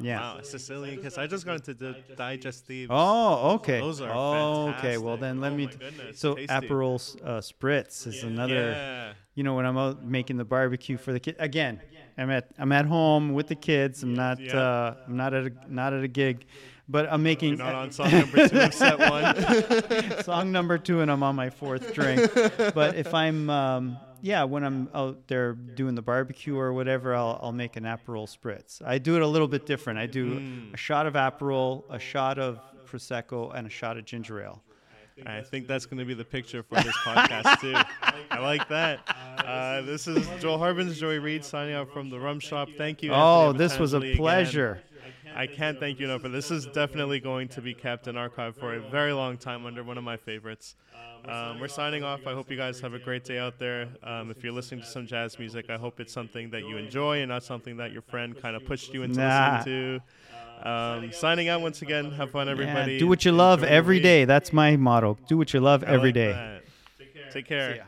Yeah. Wow, Sicilian kiss. I just got into the digestives. Oh, okay. Those are oh, okay. Well, then let Oh me. goodness, so tasty. Aperol uh, Spritz is another. Yeah. You know, when I'm out making the barbecue for the kid. Again, I'm at I'm at home with the kids. I'm not Yeah. uh, I'm not at a not at a gig, but I'm making You're not on song number two set one. song number two, and I'm on my fourth drink. but if I'm um, yeah, when I'm out there doing the barbecue or whatever, I'll I'll make an Aperol Spritz. I do it a little bit different. I do Mm. a shot of Aperol, a shot of prosecco, and a shot of ginger ale. I think that's going to be the picture for this podcast too. I like that. Uh, this is Joel Harbins, Joey Reed signing out from the Rum Shop. Thank you. Oh, this was a pleasure. again. Pleasure. I can't thank you enough for this. Is definitely going to be kept in archive for a very long time under one of my favorites. Um, we're signing off. I hope you guys have a great day out there. Um, if you're listening to some jazz music, I hope it's something that you enjoy and not something that your friend kind of pushed you into Nah. listening to. Um, signing out once again. Have fun, everybody. Yeah, do what you love Enjoy the every week. day. That's my motto. Do what you love every day. every like day. that. Take care. See ya.